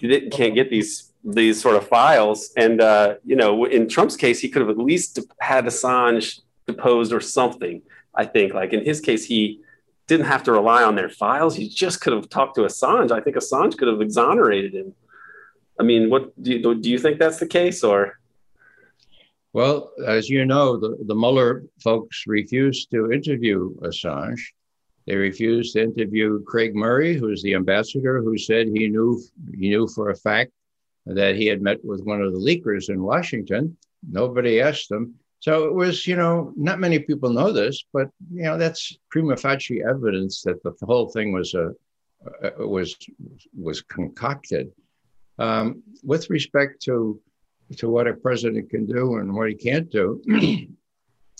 Speaker 1: can't get these these sort of files. And uh, you know, in Trump's case, he could have at least had Assange deposed or something. I think, like in his case, he didn't have to rely on their files. He just could have talked to Assange. I think Assange could have exonerated him. I mean, what do you, do you think that's the case or?
Speaker 2: Well, as you know, the, the Mueller folks refused to interview Assange. They refused to interview Craig Murray, who's the ambassador, who said he knew he knew for a fact that he had met with one of the leakers in Washington. Nobody asked them. So it was, you know, not many people know this, but you know, that's prima facie evidence that the, whole thing was a uh, was was concocted. Um, with respect to to what a president can do and what he can't do,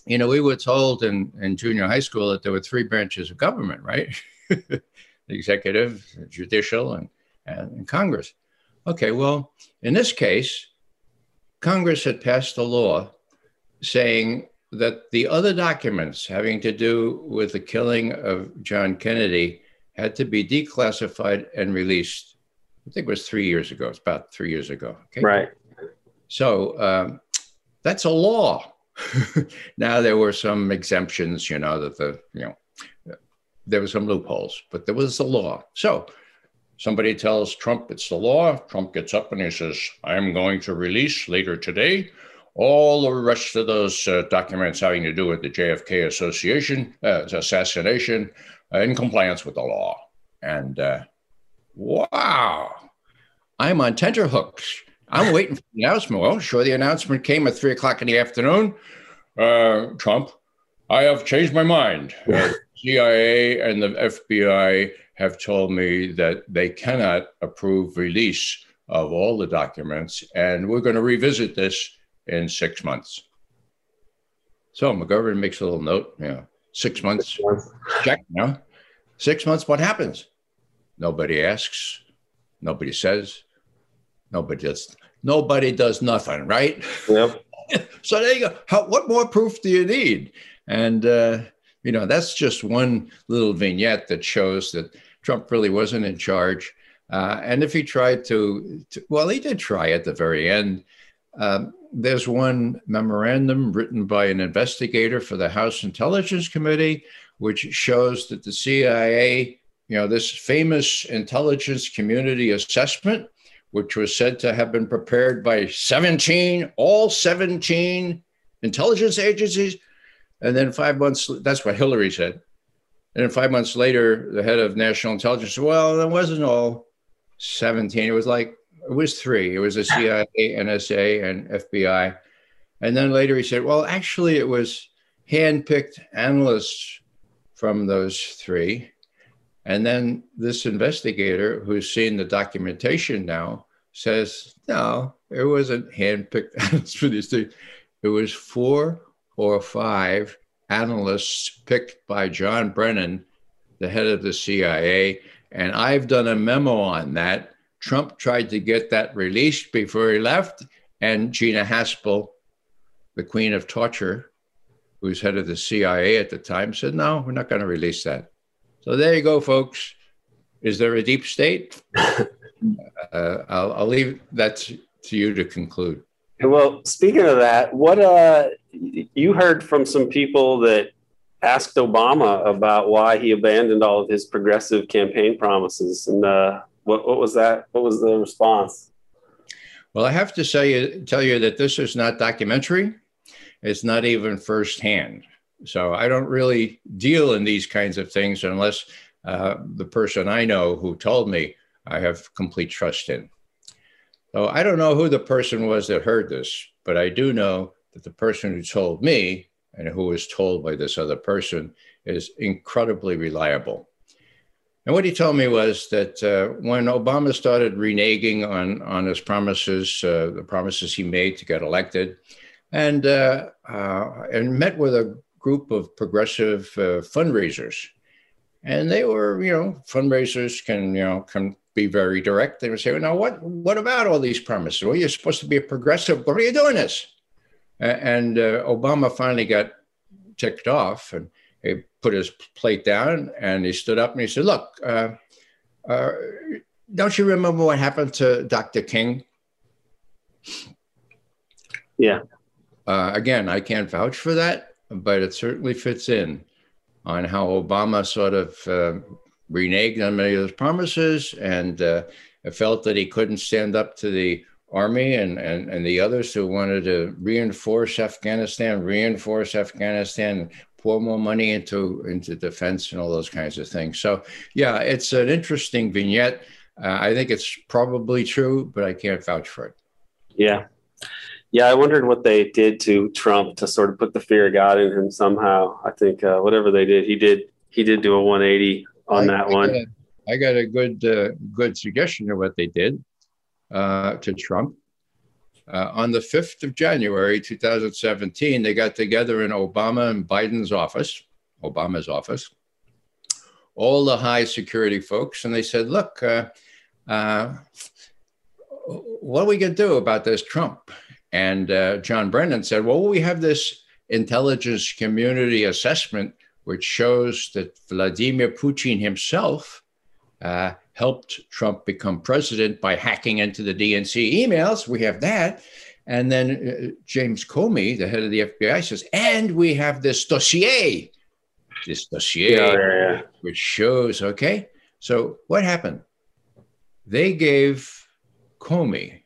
Speaker 2: you know, we were told in, in junior high school that there were three branches of government, right? the executive, the judicial, and, and, and Congress. Okay, well, in this case, Congress had passed a law saying that the other documents having to do with the killing of John Kennedy had to be declassified and released. I think it was three years ago. It's about three years ago.
Speaker 1: Okay? Right.
Speaker 2: So um, that's a law. now there were some exemptions, you know, that the you know there were some loopholes, but there was a law. So somebody tells Trump it's the law. Trump gets up and he says, "I'm going to release later today." all the rest of those uh, documents having to do with the JFK association uh, assassination uh, in compliance with the law. And uh, wow, I'm on tenterhooks. I'm waiting for the announcement. Well, sure, the announcement came at three o'clock in the afternoon. Uh, Trump, I have changed my mind. Uh, CIA and the FBI have told me that they cannot approve release of all the documents, and we're going to revisit this in six months. So McGovern makes a little note, you know, six months, check, know, six months, what happens? Nobody asks, nobody says, nobody does, nobody does nothing, right?
Speaker 1: Yep.
Speaker 2: so there you go. How, what more proof do you need? And, uh, you know, that's just one little vignette that shows that Trump really wasn't in charge. Uh, and if he tried to, to, well, he did try at the very end. Um, there's one memorandum written by an investigator for the House Intelligence Committee, which shows that the CIA, you know, this famous intelligence community assessment, which was said to have been prepared by 17, all 17 intelligence agencies. And then five months, that's what Hillary said. And then five months later, the head of national intelligence said, well, it wasn't all 17. It was like it was three. It was the CIA, NSA, and FBI. And then later he said, well, actually, it was handpicked analysts from those three. And then this investigator who's seen the documentation now says, no, it wasn't handpicked analysts for these things. It was four or five analysts picked by John Brennan, the head of the CIA. And I've done a memo on that Trump tried to get that released before he left, and Gina Haspel, the queen of torture, who's head of the CIA at the time, said, No, we're not going to release that. So there you go, folks. Is there a deep state? uh, I'll, I'll, leave that to you to conclude.
Speaker 1: Well, speaking of that, what uh, you heard from some people that asked Obama about why he abandoned all of his progressive campaign promises, and uh, what what was that? What was the response?
Speaker 2: Well, I have to say tell you that this is not documentary. It's not even firsthand. So I don't really deal in these kinds of things unless uh, the person I know who told me I have complete trust in. So I don't know who the person was that heard this, but I do know that the person who told me and who was told by this other person is incredibly reliable. And what he told me was that uh, when Obama started reneging on, on his promises, uh, the promises he made to get elected, and, uh, uh and met with a group of progressive uh, fundraisers. And they were, you know, fundraisers can, you know, can be very direct. They would say, well, now what, what about all these promises? Well, you're supposed to be a progressive. What are you doing this? And uh, Obama finally got ticked off and he put his plate down and he stood up and he said, Look, uh, uh, don't you remember what happened to Dr. King?
Speaker 1: Yeah.
Speaker 2: Uh, again, I can't vouch for that, but it certainly fits in on how Obama sort of uh, reneged on many of those promises and uh, felt that he couldn't stand up to the army and, and, and the others who wanted to reinforce Afghanistan, reinforce Afghanistan, pour more money into into defense and all those kinds of things. So yeah, it's an interesting vignette. Uh, I think it's probably true, but I can't vouch for it.
Speaker 1: Yeah. Yeah, I wondered what they did to Trump to sort of put the fear of God in him somehow. I think uh, whatever they did, he did he did do a 180 on I, that one.
Speaker 2: I got, a, I got a good uh, good suggestion of what they did uh, to Trump. Uh, on the 5th of January 2017, they got together in Obama and Biden's office, Obama's office, all the high security folks, and they said, Look, uh, uh, what are we going to do about this Trump? And uh, John Brennan said, Well, we have this intelligence community assessment which shows that Vladimir Putin himself uh, helped Trump become president by hacking into the DNC emails. We have that. And then uh, James Comey, the head of the FBI, says, and we have this dossier, this dossier, yeah, yeah, yeah. which shows, okay. So what happened? They gave Comey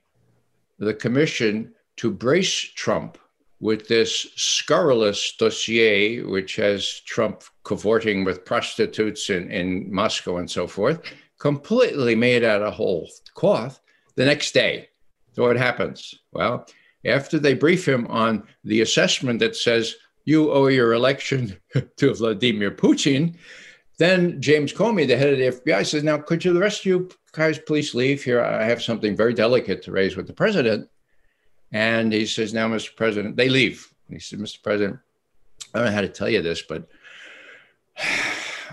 Speaker 2: the commission to brace Trump with this scurrilous dossier, which has Trump cavorting with prostitutes in, in Moscow and so forth completely made out of whole cloth the next day. So what happens? Well, after they brief him on the assessment that says you owe your election to Vladimir Putin, then James Comey, the head of the FBI, says, Now, could you, the rest of you guys, please leave here? I have something very delicate to raise with the president. And he says, Now, Mr. President, they leave. he said, Mr. President, I don't know how to tell you this, but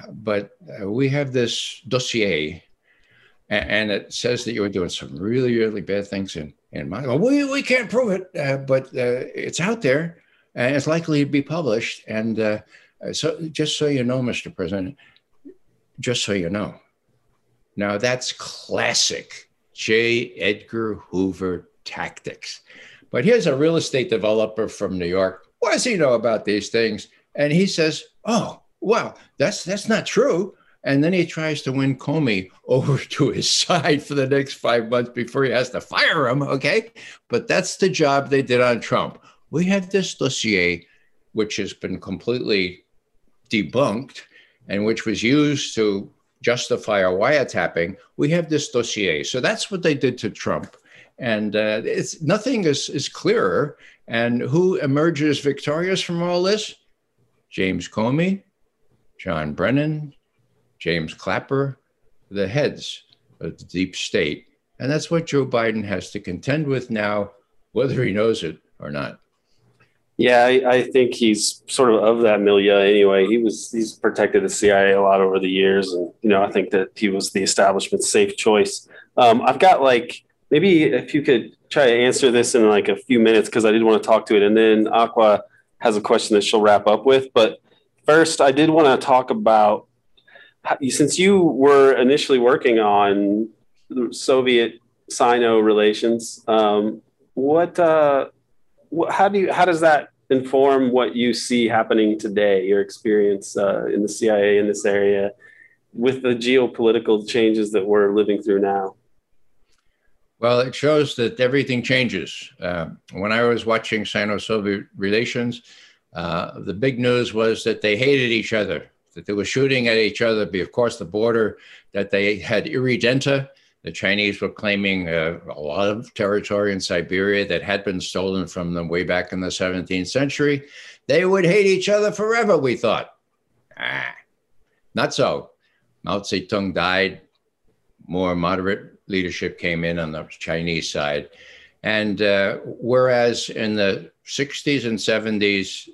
Speaker 2: but uh, we have this dossier, and, and, it says that you were doing some really, really bad things in in my. Well, we we can't prove it, uh, but uh, it's out there, and it's likely to be published. And uh, so, just so you know, Mr. President, just so you know, now that's classic J. Edgar Hoover tactics. But here's a real estate developer from New York. What does he know about these things? And he says, "Oh." well, that's that's not true. And then he tries to win Comey over to his side for the next five months before he has to fire him. Okay. But that's the job they did on Trump. We have this dossier, which has been completely debunked and which was used to justify a wiretapping. We have this dossier. So that's what they did to Trump. And uh, it's nothing is, is clearer. And who emerges victorious from all this? James Comey, John Brennan, James Clapper, the heads of the deep state. And that's what Joe Biden has to contend with now, whether he knows it or not.
Speaker 1: Yeah, I, I, think he's sort of of that milieu anyway. He was he's protected the CIA a lot over the years, and you know I think that he was the establishment's safe choice. Um, I've got like maybe if you could try to answer this in like a few minutes because I did want to talk to it, and then Aqua has a question that she'll wrap up with. But First, I did want to talk about since you were initially working on Soviet Sino relations. Um, what, uh, how do you, how does that inform what you see happening today, your experience uh, in the CIA in this area, with the geopolitical changes that we're living through now?
Speaker 2: Well, it shows that everything changes. Uh, when I was watching Sino Soviet relations, uh, the big news was that they hated each other, that they were shooting at each other of course, the border, that they had irredenta. The Chinese were claiming uh, a lot of territory in Siberia that had been stolen from them way back in the 17th century. They would hate each other forever, we thought. Ah, not so. Mao Zedong died. More moderate leadership came in on the Chinese side. And uh, whereas in the 60s and 70s,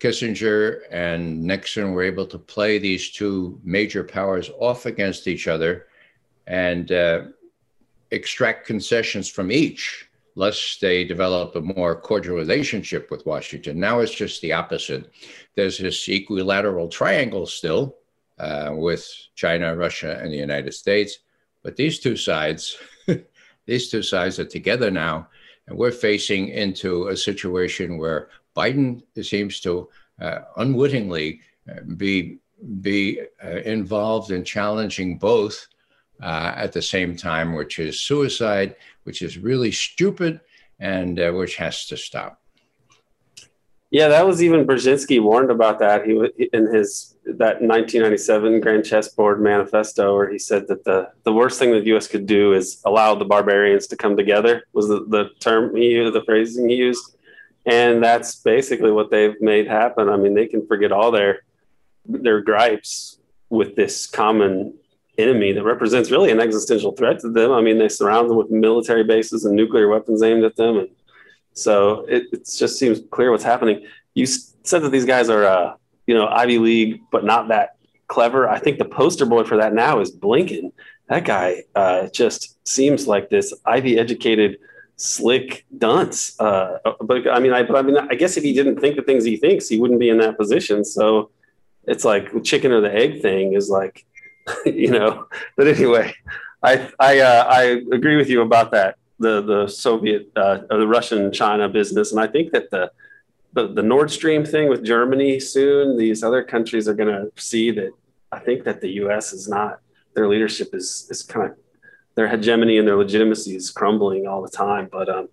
Speaker 2: Kissinger and Nixon were able to play these two major powers off against each other and uh, extract concessions from each, lest they develop a more cordial relationship with Washington. Now it's just the opposite. There's this equilateral triangle still uh, with China, Russia, and the United States. But these two sides, these two sides are together now, and we're facing into a situation where Biden seems to uh, unwittingly uh, be be uh, involved in challenging both uh, at the same time, which is suicide, which is really stupid, and uh, which has to stop.
Speaker 1: Yeah, that was even Brzezinski warned about that. He in his that 1997 Grand Chessboard Manifesto, where he said that the the worst thing that the U.S. could do is allow the barbarians to come together. Was the, the term he used, the phrasing he used, and that's basically what they've made happen. I mean, they can forget all their their gripes with this common enemy that represents really an existential threat to them. I mean, they surround them with military bases and nuclear weapons aimed at them and so it, it just seems clear what's happening. You said that these guys are, uh, you know, Ivy League, but not that clever. I think the poster boy for that now is Blinken. That guy uh, just seems like this Ivy educated, slick dunce. Uh, but I mean, I, but I mean, I guess if he didn't think the things he thinks, he wouldn't be in that position. So it's like chicken or the egg thing is like, you know. But anyway, I I uh, I agree with you about that the the Soviet uh, or the Russian China business, and I think that the, the the Nord Stream thing with Germany soon, these other countries are going to see that. I think that the U.S. is not their leadership is is kind of their hegemony and their legitimacy is crumbling all the time. But um,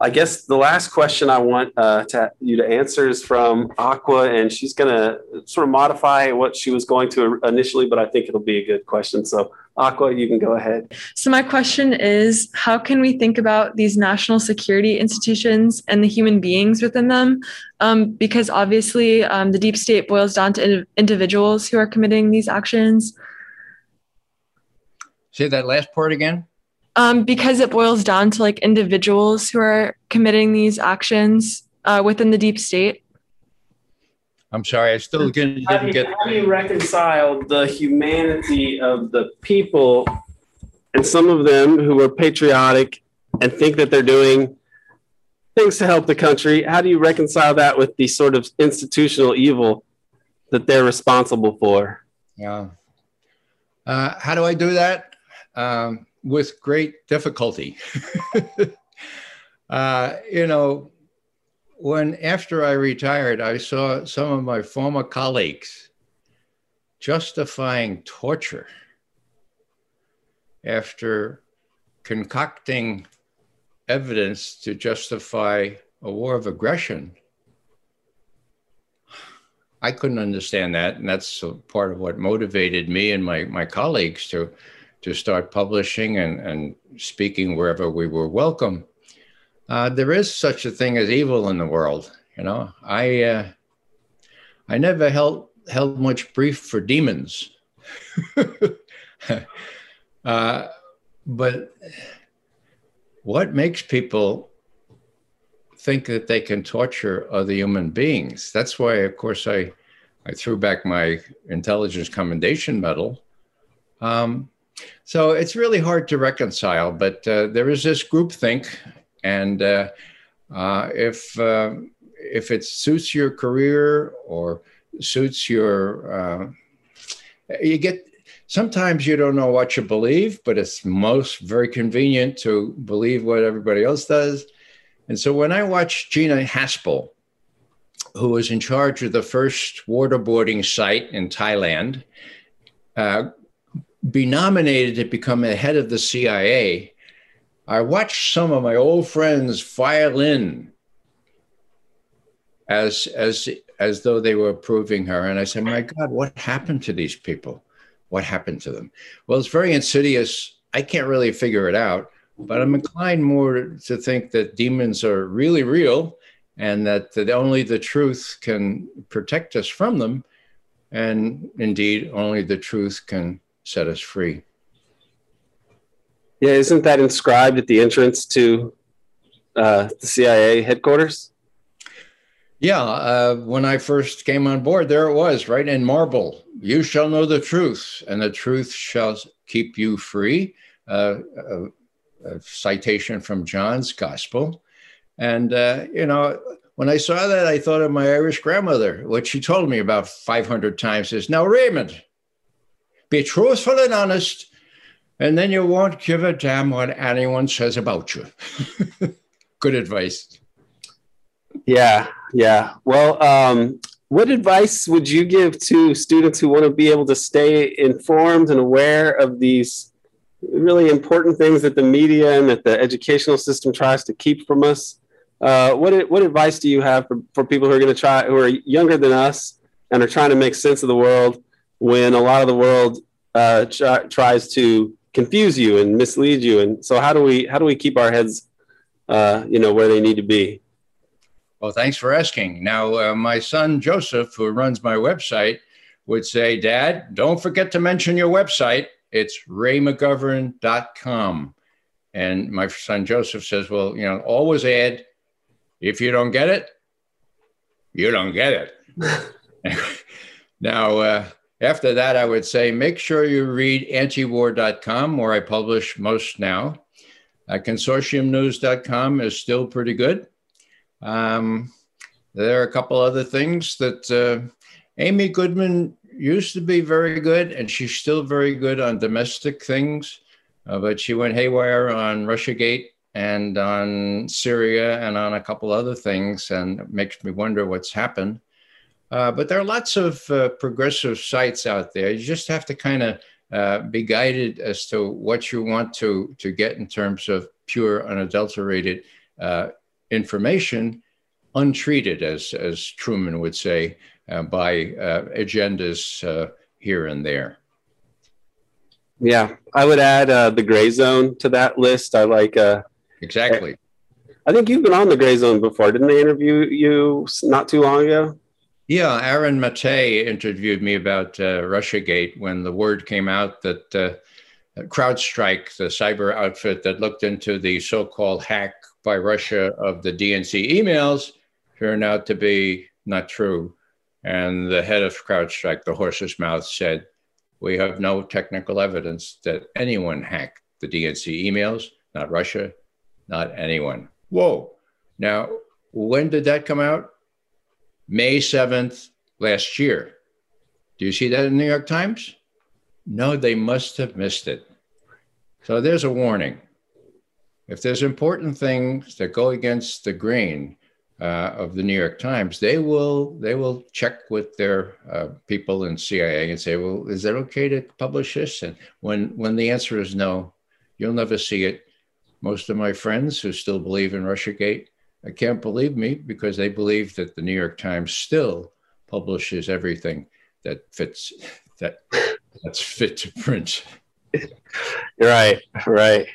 Speaker 1: I guess the last question I want uh, to, you to answer is from Aqua, and she's going to sort of modify what she was going to initially, but I think it'll be a good question. So Aqua, you can go ahead.
Speaker 5: So, my question is How can we think about these national security institutions and the human beings within them? Um, because obviously, um, the deep state boils down to in- individuals who are committing these actions.
Speaker 2: Say that last part again.
Speaker 5: Um, because it boils down to like individuals who are committing these actions uh, within the deep state.
Speaker 2: I'm sorry, I still didn't,
Speaker 1: how you,
Speaker 2: get.
Speaker 1: How do you reconcile the humanity of the people and some of them who are patriotic and think that they're doing things to help the country? How do you reconcile that with the sort of institutional evil that they're responsible for?
Speaker 2: Yeah. Uh, how do I do that? Um, with great difficulty. uh, you know, when after I retired, I saw some of my former colleagues justifying torture after concocting evidence to justify a war of aggression. I couldn't understand that. And that's part of what motivated me and my, my colleagues to, to start publishing and, and speaking wherever we were welcome uh, there is such a thing as evil in the world. You know, I uh, I never held held much brief for demons, uh, but what makes people think that they can torture other human beings? That's why, of course, I I threw back my intelligence commendation medal. Um, so it's really hard to reconcile, but uh, there is this groupthink and uh, uh, if uh, if it suits your career or suits your, uh, you get sometimes you don't know what you believe, but it's most very convenient to believe what everybody else does. And so when I watch Gina Haspel who was in charge of the first waterboarding site in Thailand, uh, be nominated to become the head of the CIA, I watched some of my old friends file in as as as though they were approving her, and I said, "My God, what happened to these people? What happened to them?" Well, it's very insidious. I can't really figure it out, but I'm inclined more to think that demons are really real, and that, that only the truth can protect us from them, and indeed, only the truth can set us free.
Speaker 1: Yeah, isn't that inscribed at the entrance to uh, the CIA headquarters?
Speaker 2: Yeah, uh, when I first came on board, there it was, right in marble. You shall know the truth, and the truth shall keep you free. Uh, a, a, citation from John's Gospel. And, uh, you know, when I saw that, I thought of my Irish grandmother. What she told me about 500 times is Now, Raymond, be truthful and honest, and then you won't give a damn what anyone says about you. Good advice.
Speaker 1: Yeah, yeah. Well, um, what advice would you give to students who want to be able to stay informed and aware of these really important things that the media and that the educational system tries to keep from us? Uh, what what advice do you have for, for people who are going to try who are younger than us and are trying to make sense of the world when a lot of the world uh, tries to confuse you and mislead you. And so, how do we how do we keep our heads, uh, you know, where they need to be?
Speaker 2: Well, thanks for asking. Now, uh, my son Joseph, who runs my website, would say, "Dad, don't forget to mention your website. It's raymcgovern.com." And my son Joseph says, "Well, you know, always add, if you don't get it, you don't get it." now, uh, after that, I would say make sure you read antiwar.com, where I publish most now. Uh, consortiumnews.com is still pretty good. Um, there are a couple other things that uh, Amy Goodman used to be very good, and she's still very good on domestic things, uh, but she went haywire on Russiagate and on Syria and on a couple other things, and it makes me wonder what's happened. Uh, but there are lots of uh, progressive sites out there. You just have to kind of uh, be guided as to what you want to, to get in terms of pure, unadulterated uh, information, untreated, as, as Truman would say, uh, by agendas here and there.
Speaker 1: Yeah, I would add the gray zone to that list. I like
Speaker 2: exactly.
Speaker 1: I think you've been on the gray zone before. Didn't they interview you not too long ago?
Speaker 2: Yeah, Aaron Mate interviewed me about uh, Russiagate when the word came out that uh, CrowdStrike, the cyber outfit that looked into the so called hack by Russia of the DNC emails, turned out to be not true. And the head of CrowdStrike, the horse's mouth, said, We have no technical evidence that anyone hacked the DNC emails, not Russia, not anyone. Whoa. Now, when did that come out? May 7th last year. Do you see that in the New York Times? No, they must have missed it. So there's a warning. If there's important things that go against the grain uh, of the New York Times, they will they will check with their uh, people in CIA and say, "Well, is that okay to publish this?" And when when the answer is no, you'll never see it. Most of my friends who still believe in RussiaGate can't believe me because they believe that the New York Times still publishes everything that fits that that's fit to print.
Speaker 1: right, right.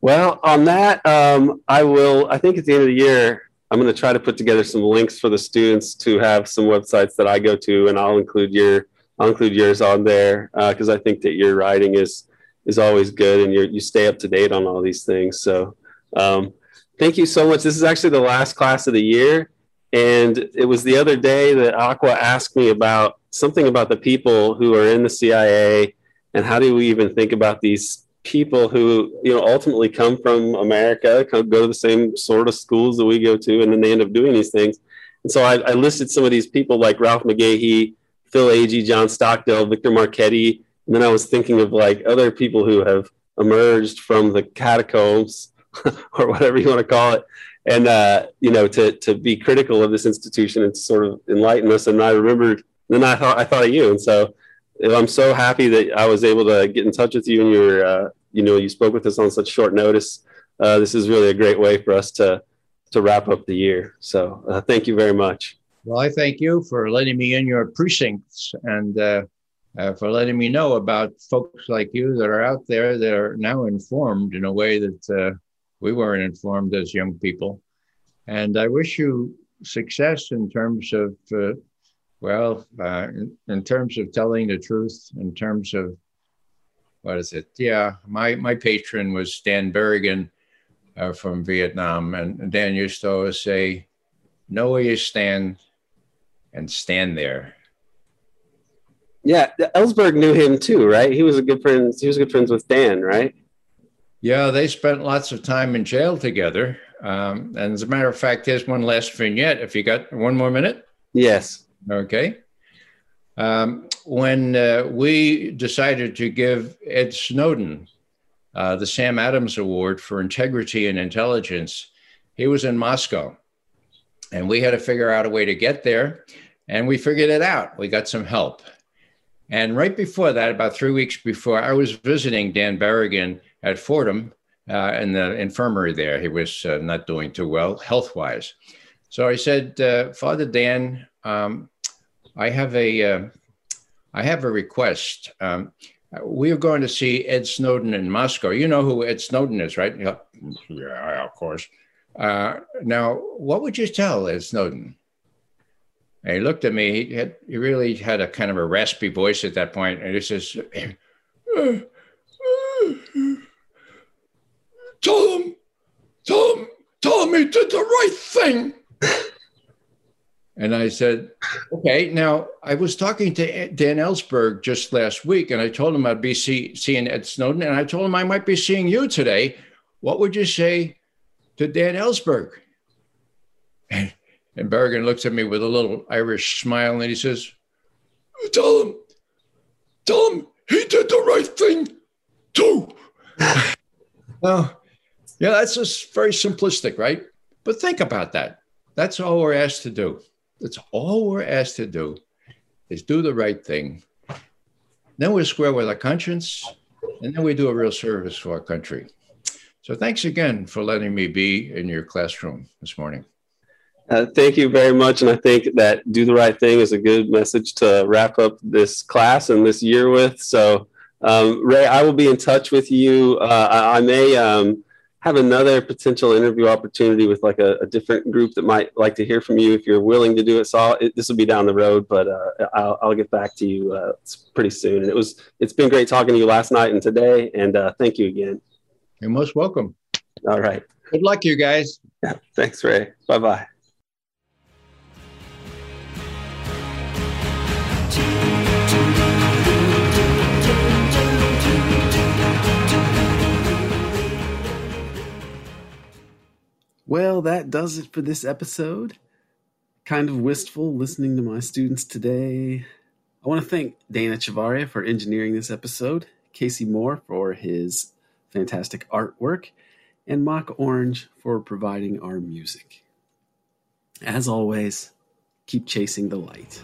Speaker 1: Well, on that, um, I will. I think at the end of the year, I'm going to try to put together some links for the students to have some websites that I go to, and I'll include your I'll include yours on there because uh, I think that your writing is is always good, and you you stay up to date on all these things. So. Um, Thank you so much. This is actually the last class of the year. And it was the other day that Aqua asked me about something about the people who are in the CIA and how do we even think about these people who, you know, ultimately come from America, come, go to the same sort of schools that we go to, and then they end up doing these things. And so I, I listed some of these people like Ralph McGehee, Phil Agee, John Stockdale, Victor Marchetti. And then I was thinking of like other people who have emerged from the catacombs or whatever you want to call it, and uh, you know, to to be critical of this institution and to sort of enlighten us. And I remembered, then I thought I thought of you, and so I'm so happy that I was able to get in touch with you, and you're, uh, you know, you spoke with us on such short notice. Uh, this is really a great way for us to to wrap up the year. So uh, thank you very much.
Speaker 2: Well, I thank you for letting me in your precincts and uh, uh, for letting me know about folks like you that are out there that are now informed in a way that uh, we weren't informed as young people. And I wish you success in terms of, uh, well, uh, in, terms of telling the truth, in terms of, what is it? Yeah, my, my patron was Dan Berrigan uh, from Vietnam. And Dan used to always say, know where you stand and stand there.
Speaker 1: Yeah, Ellsberg knew him too, right? He was a good friend. He was good friends with Dan, right?
Speaker 2: Yeah, they spent lots of time in jail together. Um, and as a matter of fact, here's one last vignette. If you got one more minute.
Speaker 1: Yes.
Speaker 2: Okay. Um, when uh, we decided to give Ed Snowden uh, the Sam Adams Award for Integrity and Intelligence, he was in Moscow. And we had to figure out a way to get there. And we figured it out. We got some help. And right before that, about three weeks before, I was visiting Dan Berrigan at Fordham uh, in the infirmary there. He was uh, not doing too well health wise. So I said, uh, Father Dan, um, I have a, uh, I have a request. Um, we are going to see Ed Snowden in Moscow. You know who Ed Snowden is, right? Yeah, of course. Uh, now, what would you tell Ed Snowden? And he looked at me. He, had, he really had a kind of a raspy voice at that point, and he says, tell him, tell him, tell him he did the right thing. and I said, okay. Now, I was talking to Dan Ellsberg just last week, and I told him I'd be see, seeing Ed Snowden, and I told him I might be seeing you today. What would you say to Dan Ellsberg? And, and Berrigan looks at me with a little Irish smile, and he says, tell him, tell him he did the right thing too. well, yeah, that's just very simplistic, right? But think about that. That's all we're asked to do. That's all we're asked to do is do the right thing. Then we're square with our conscience, and then we do a real service for our country. So thanks again for letting me be in your classroom this morning.
Speaker 1: Uh, thank you very much. And I think that do the right thing is a good message to wrap up this class and this year with. So, um, Ray, I will be in touch with you. Uh, I, I, may um, have another potential interview opportunity with like a, a, different group that might like to hear from you if you're willing to do it. So it, this will be down the road, but uh, I'll, I'll, get back to you uh, pretty soon. And it was it's been great talking to you last night and today, and uh, thank you again.
Speaker 2: You're most welcome.
Speaker 1: All right.
Speaker 2: Good luck, you guys.
Speaker 1: Yeah. Thanks, Ray. Bye bye. Well, that does it for this episode. Kind of wistful listening to my students today. I want to thank Dana Chavarria for engineering this episode, Casey Moore for his fantastic artwork, and Mock Orange for providing our music. As always, keep chasing the light.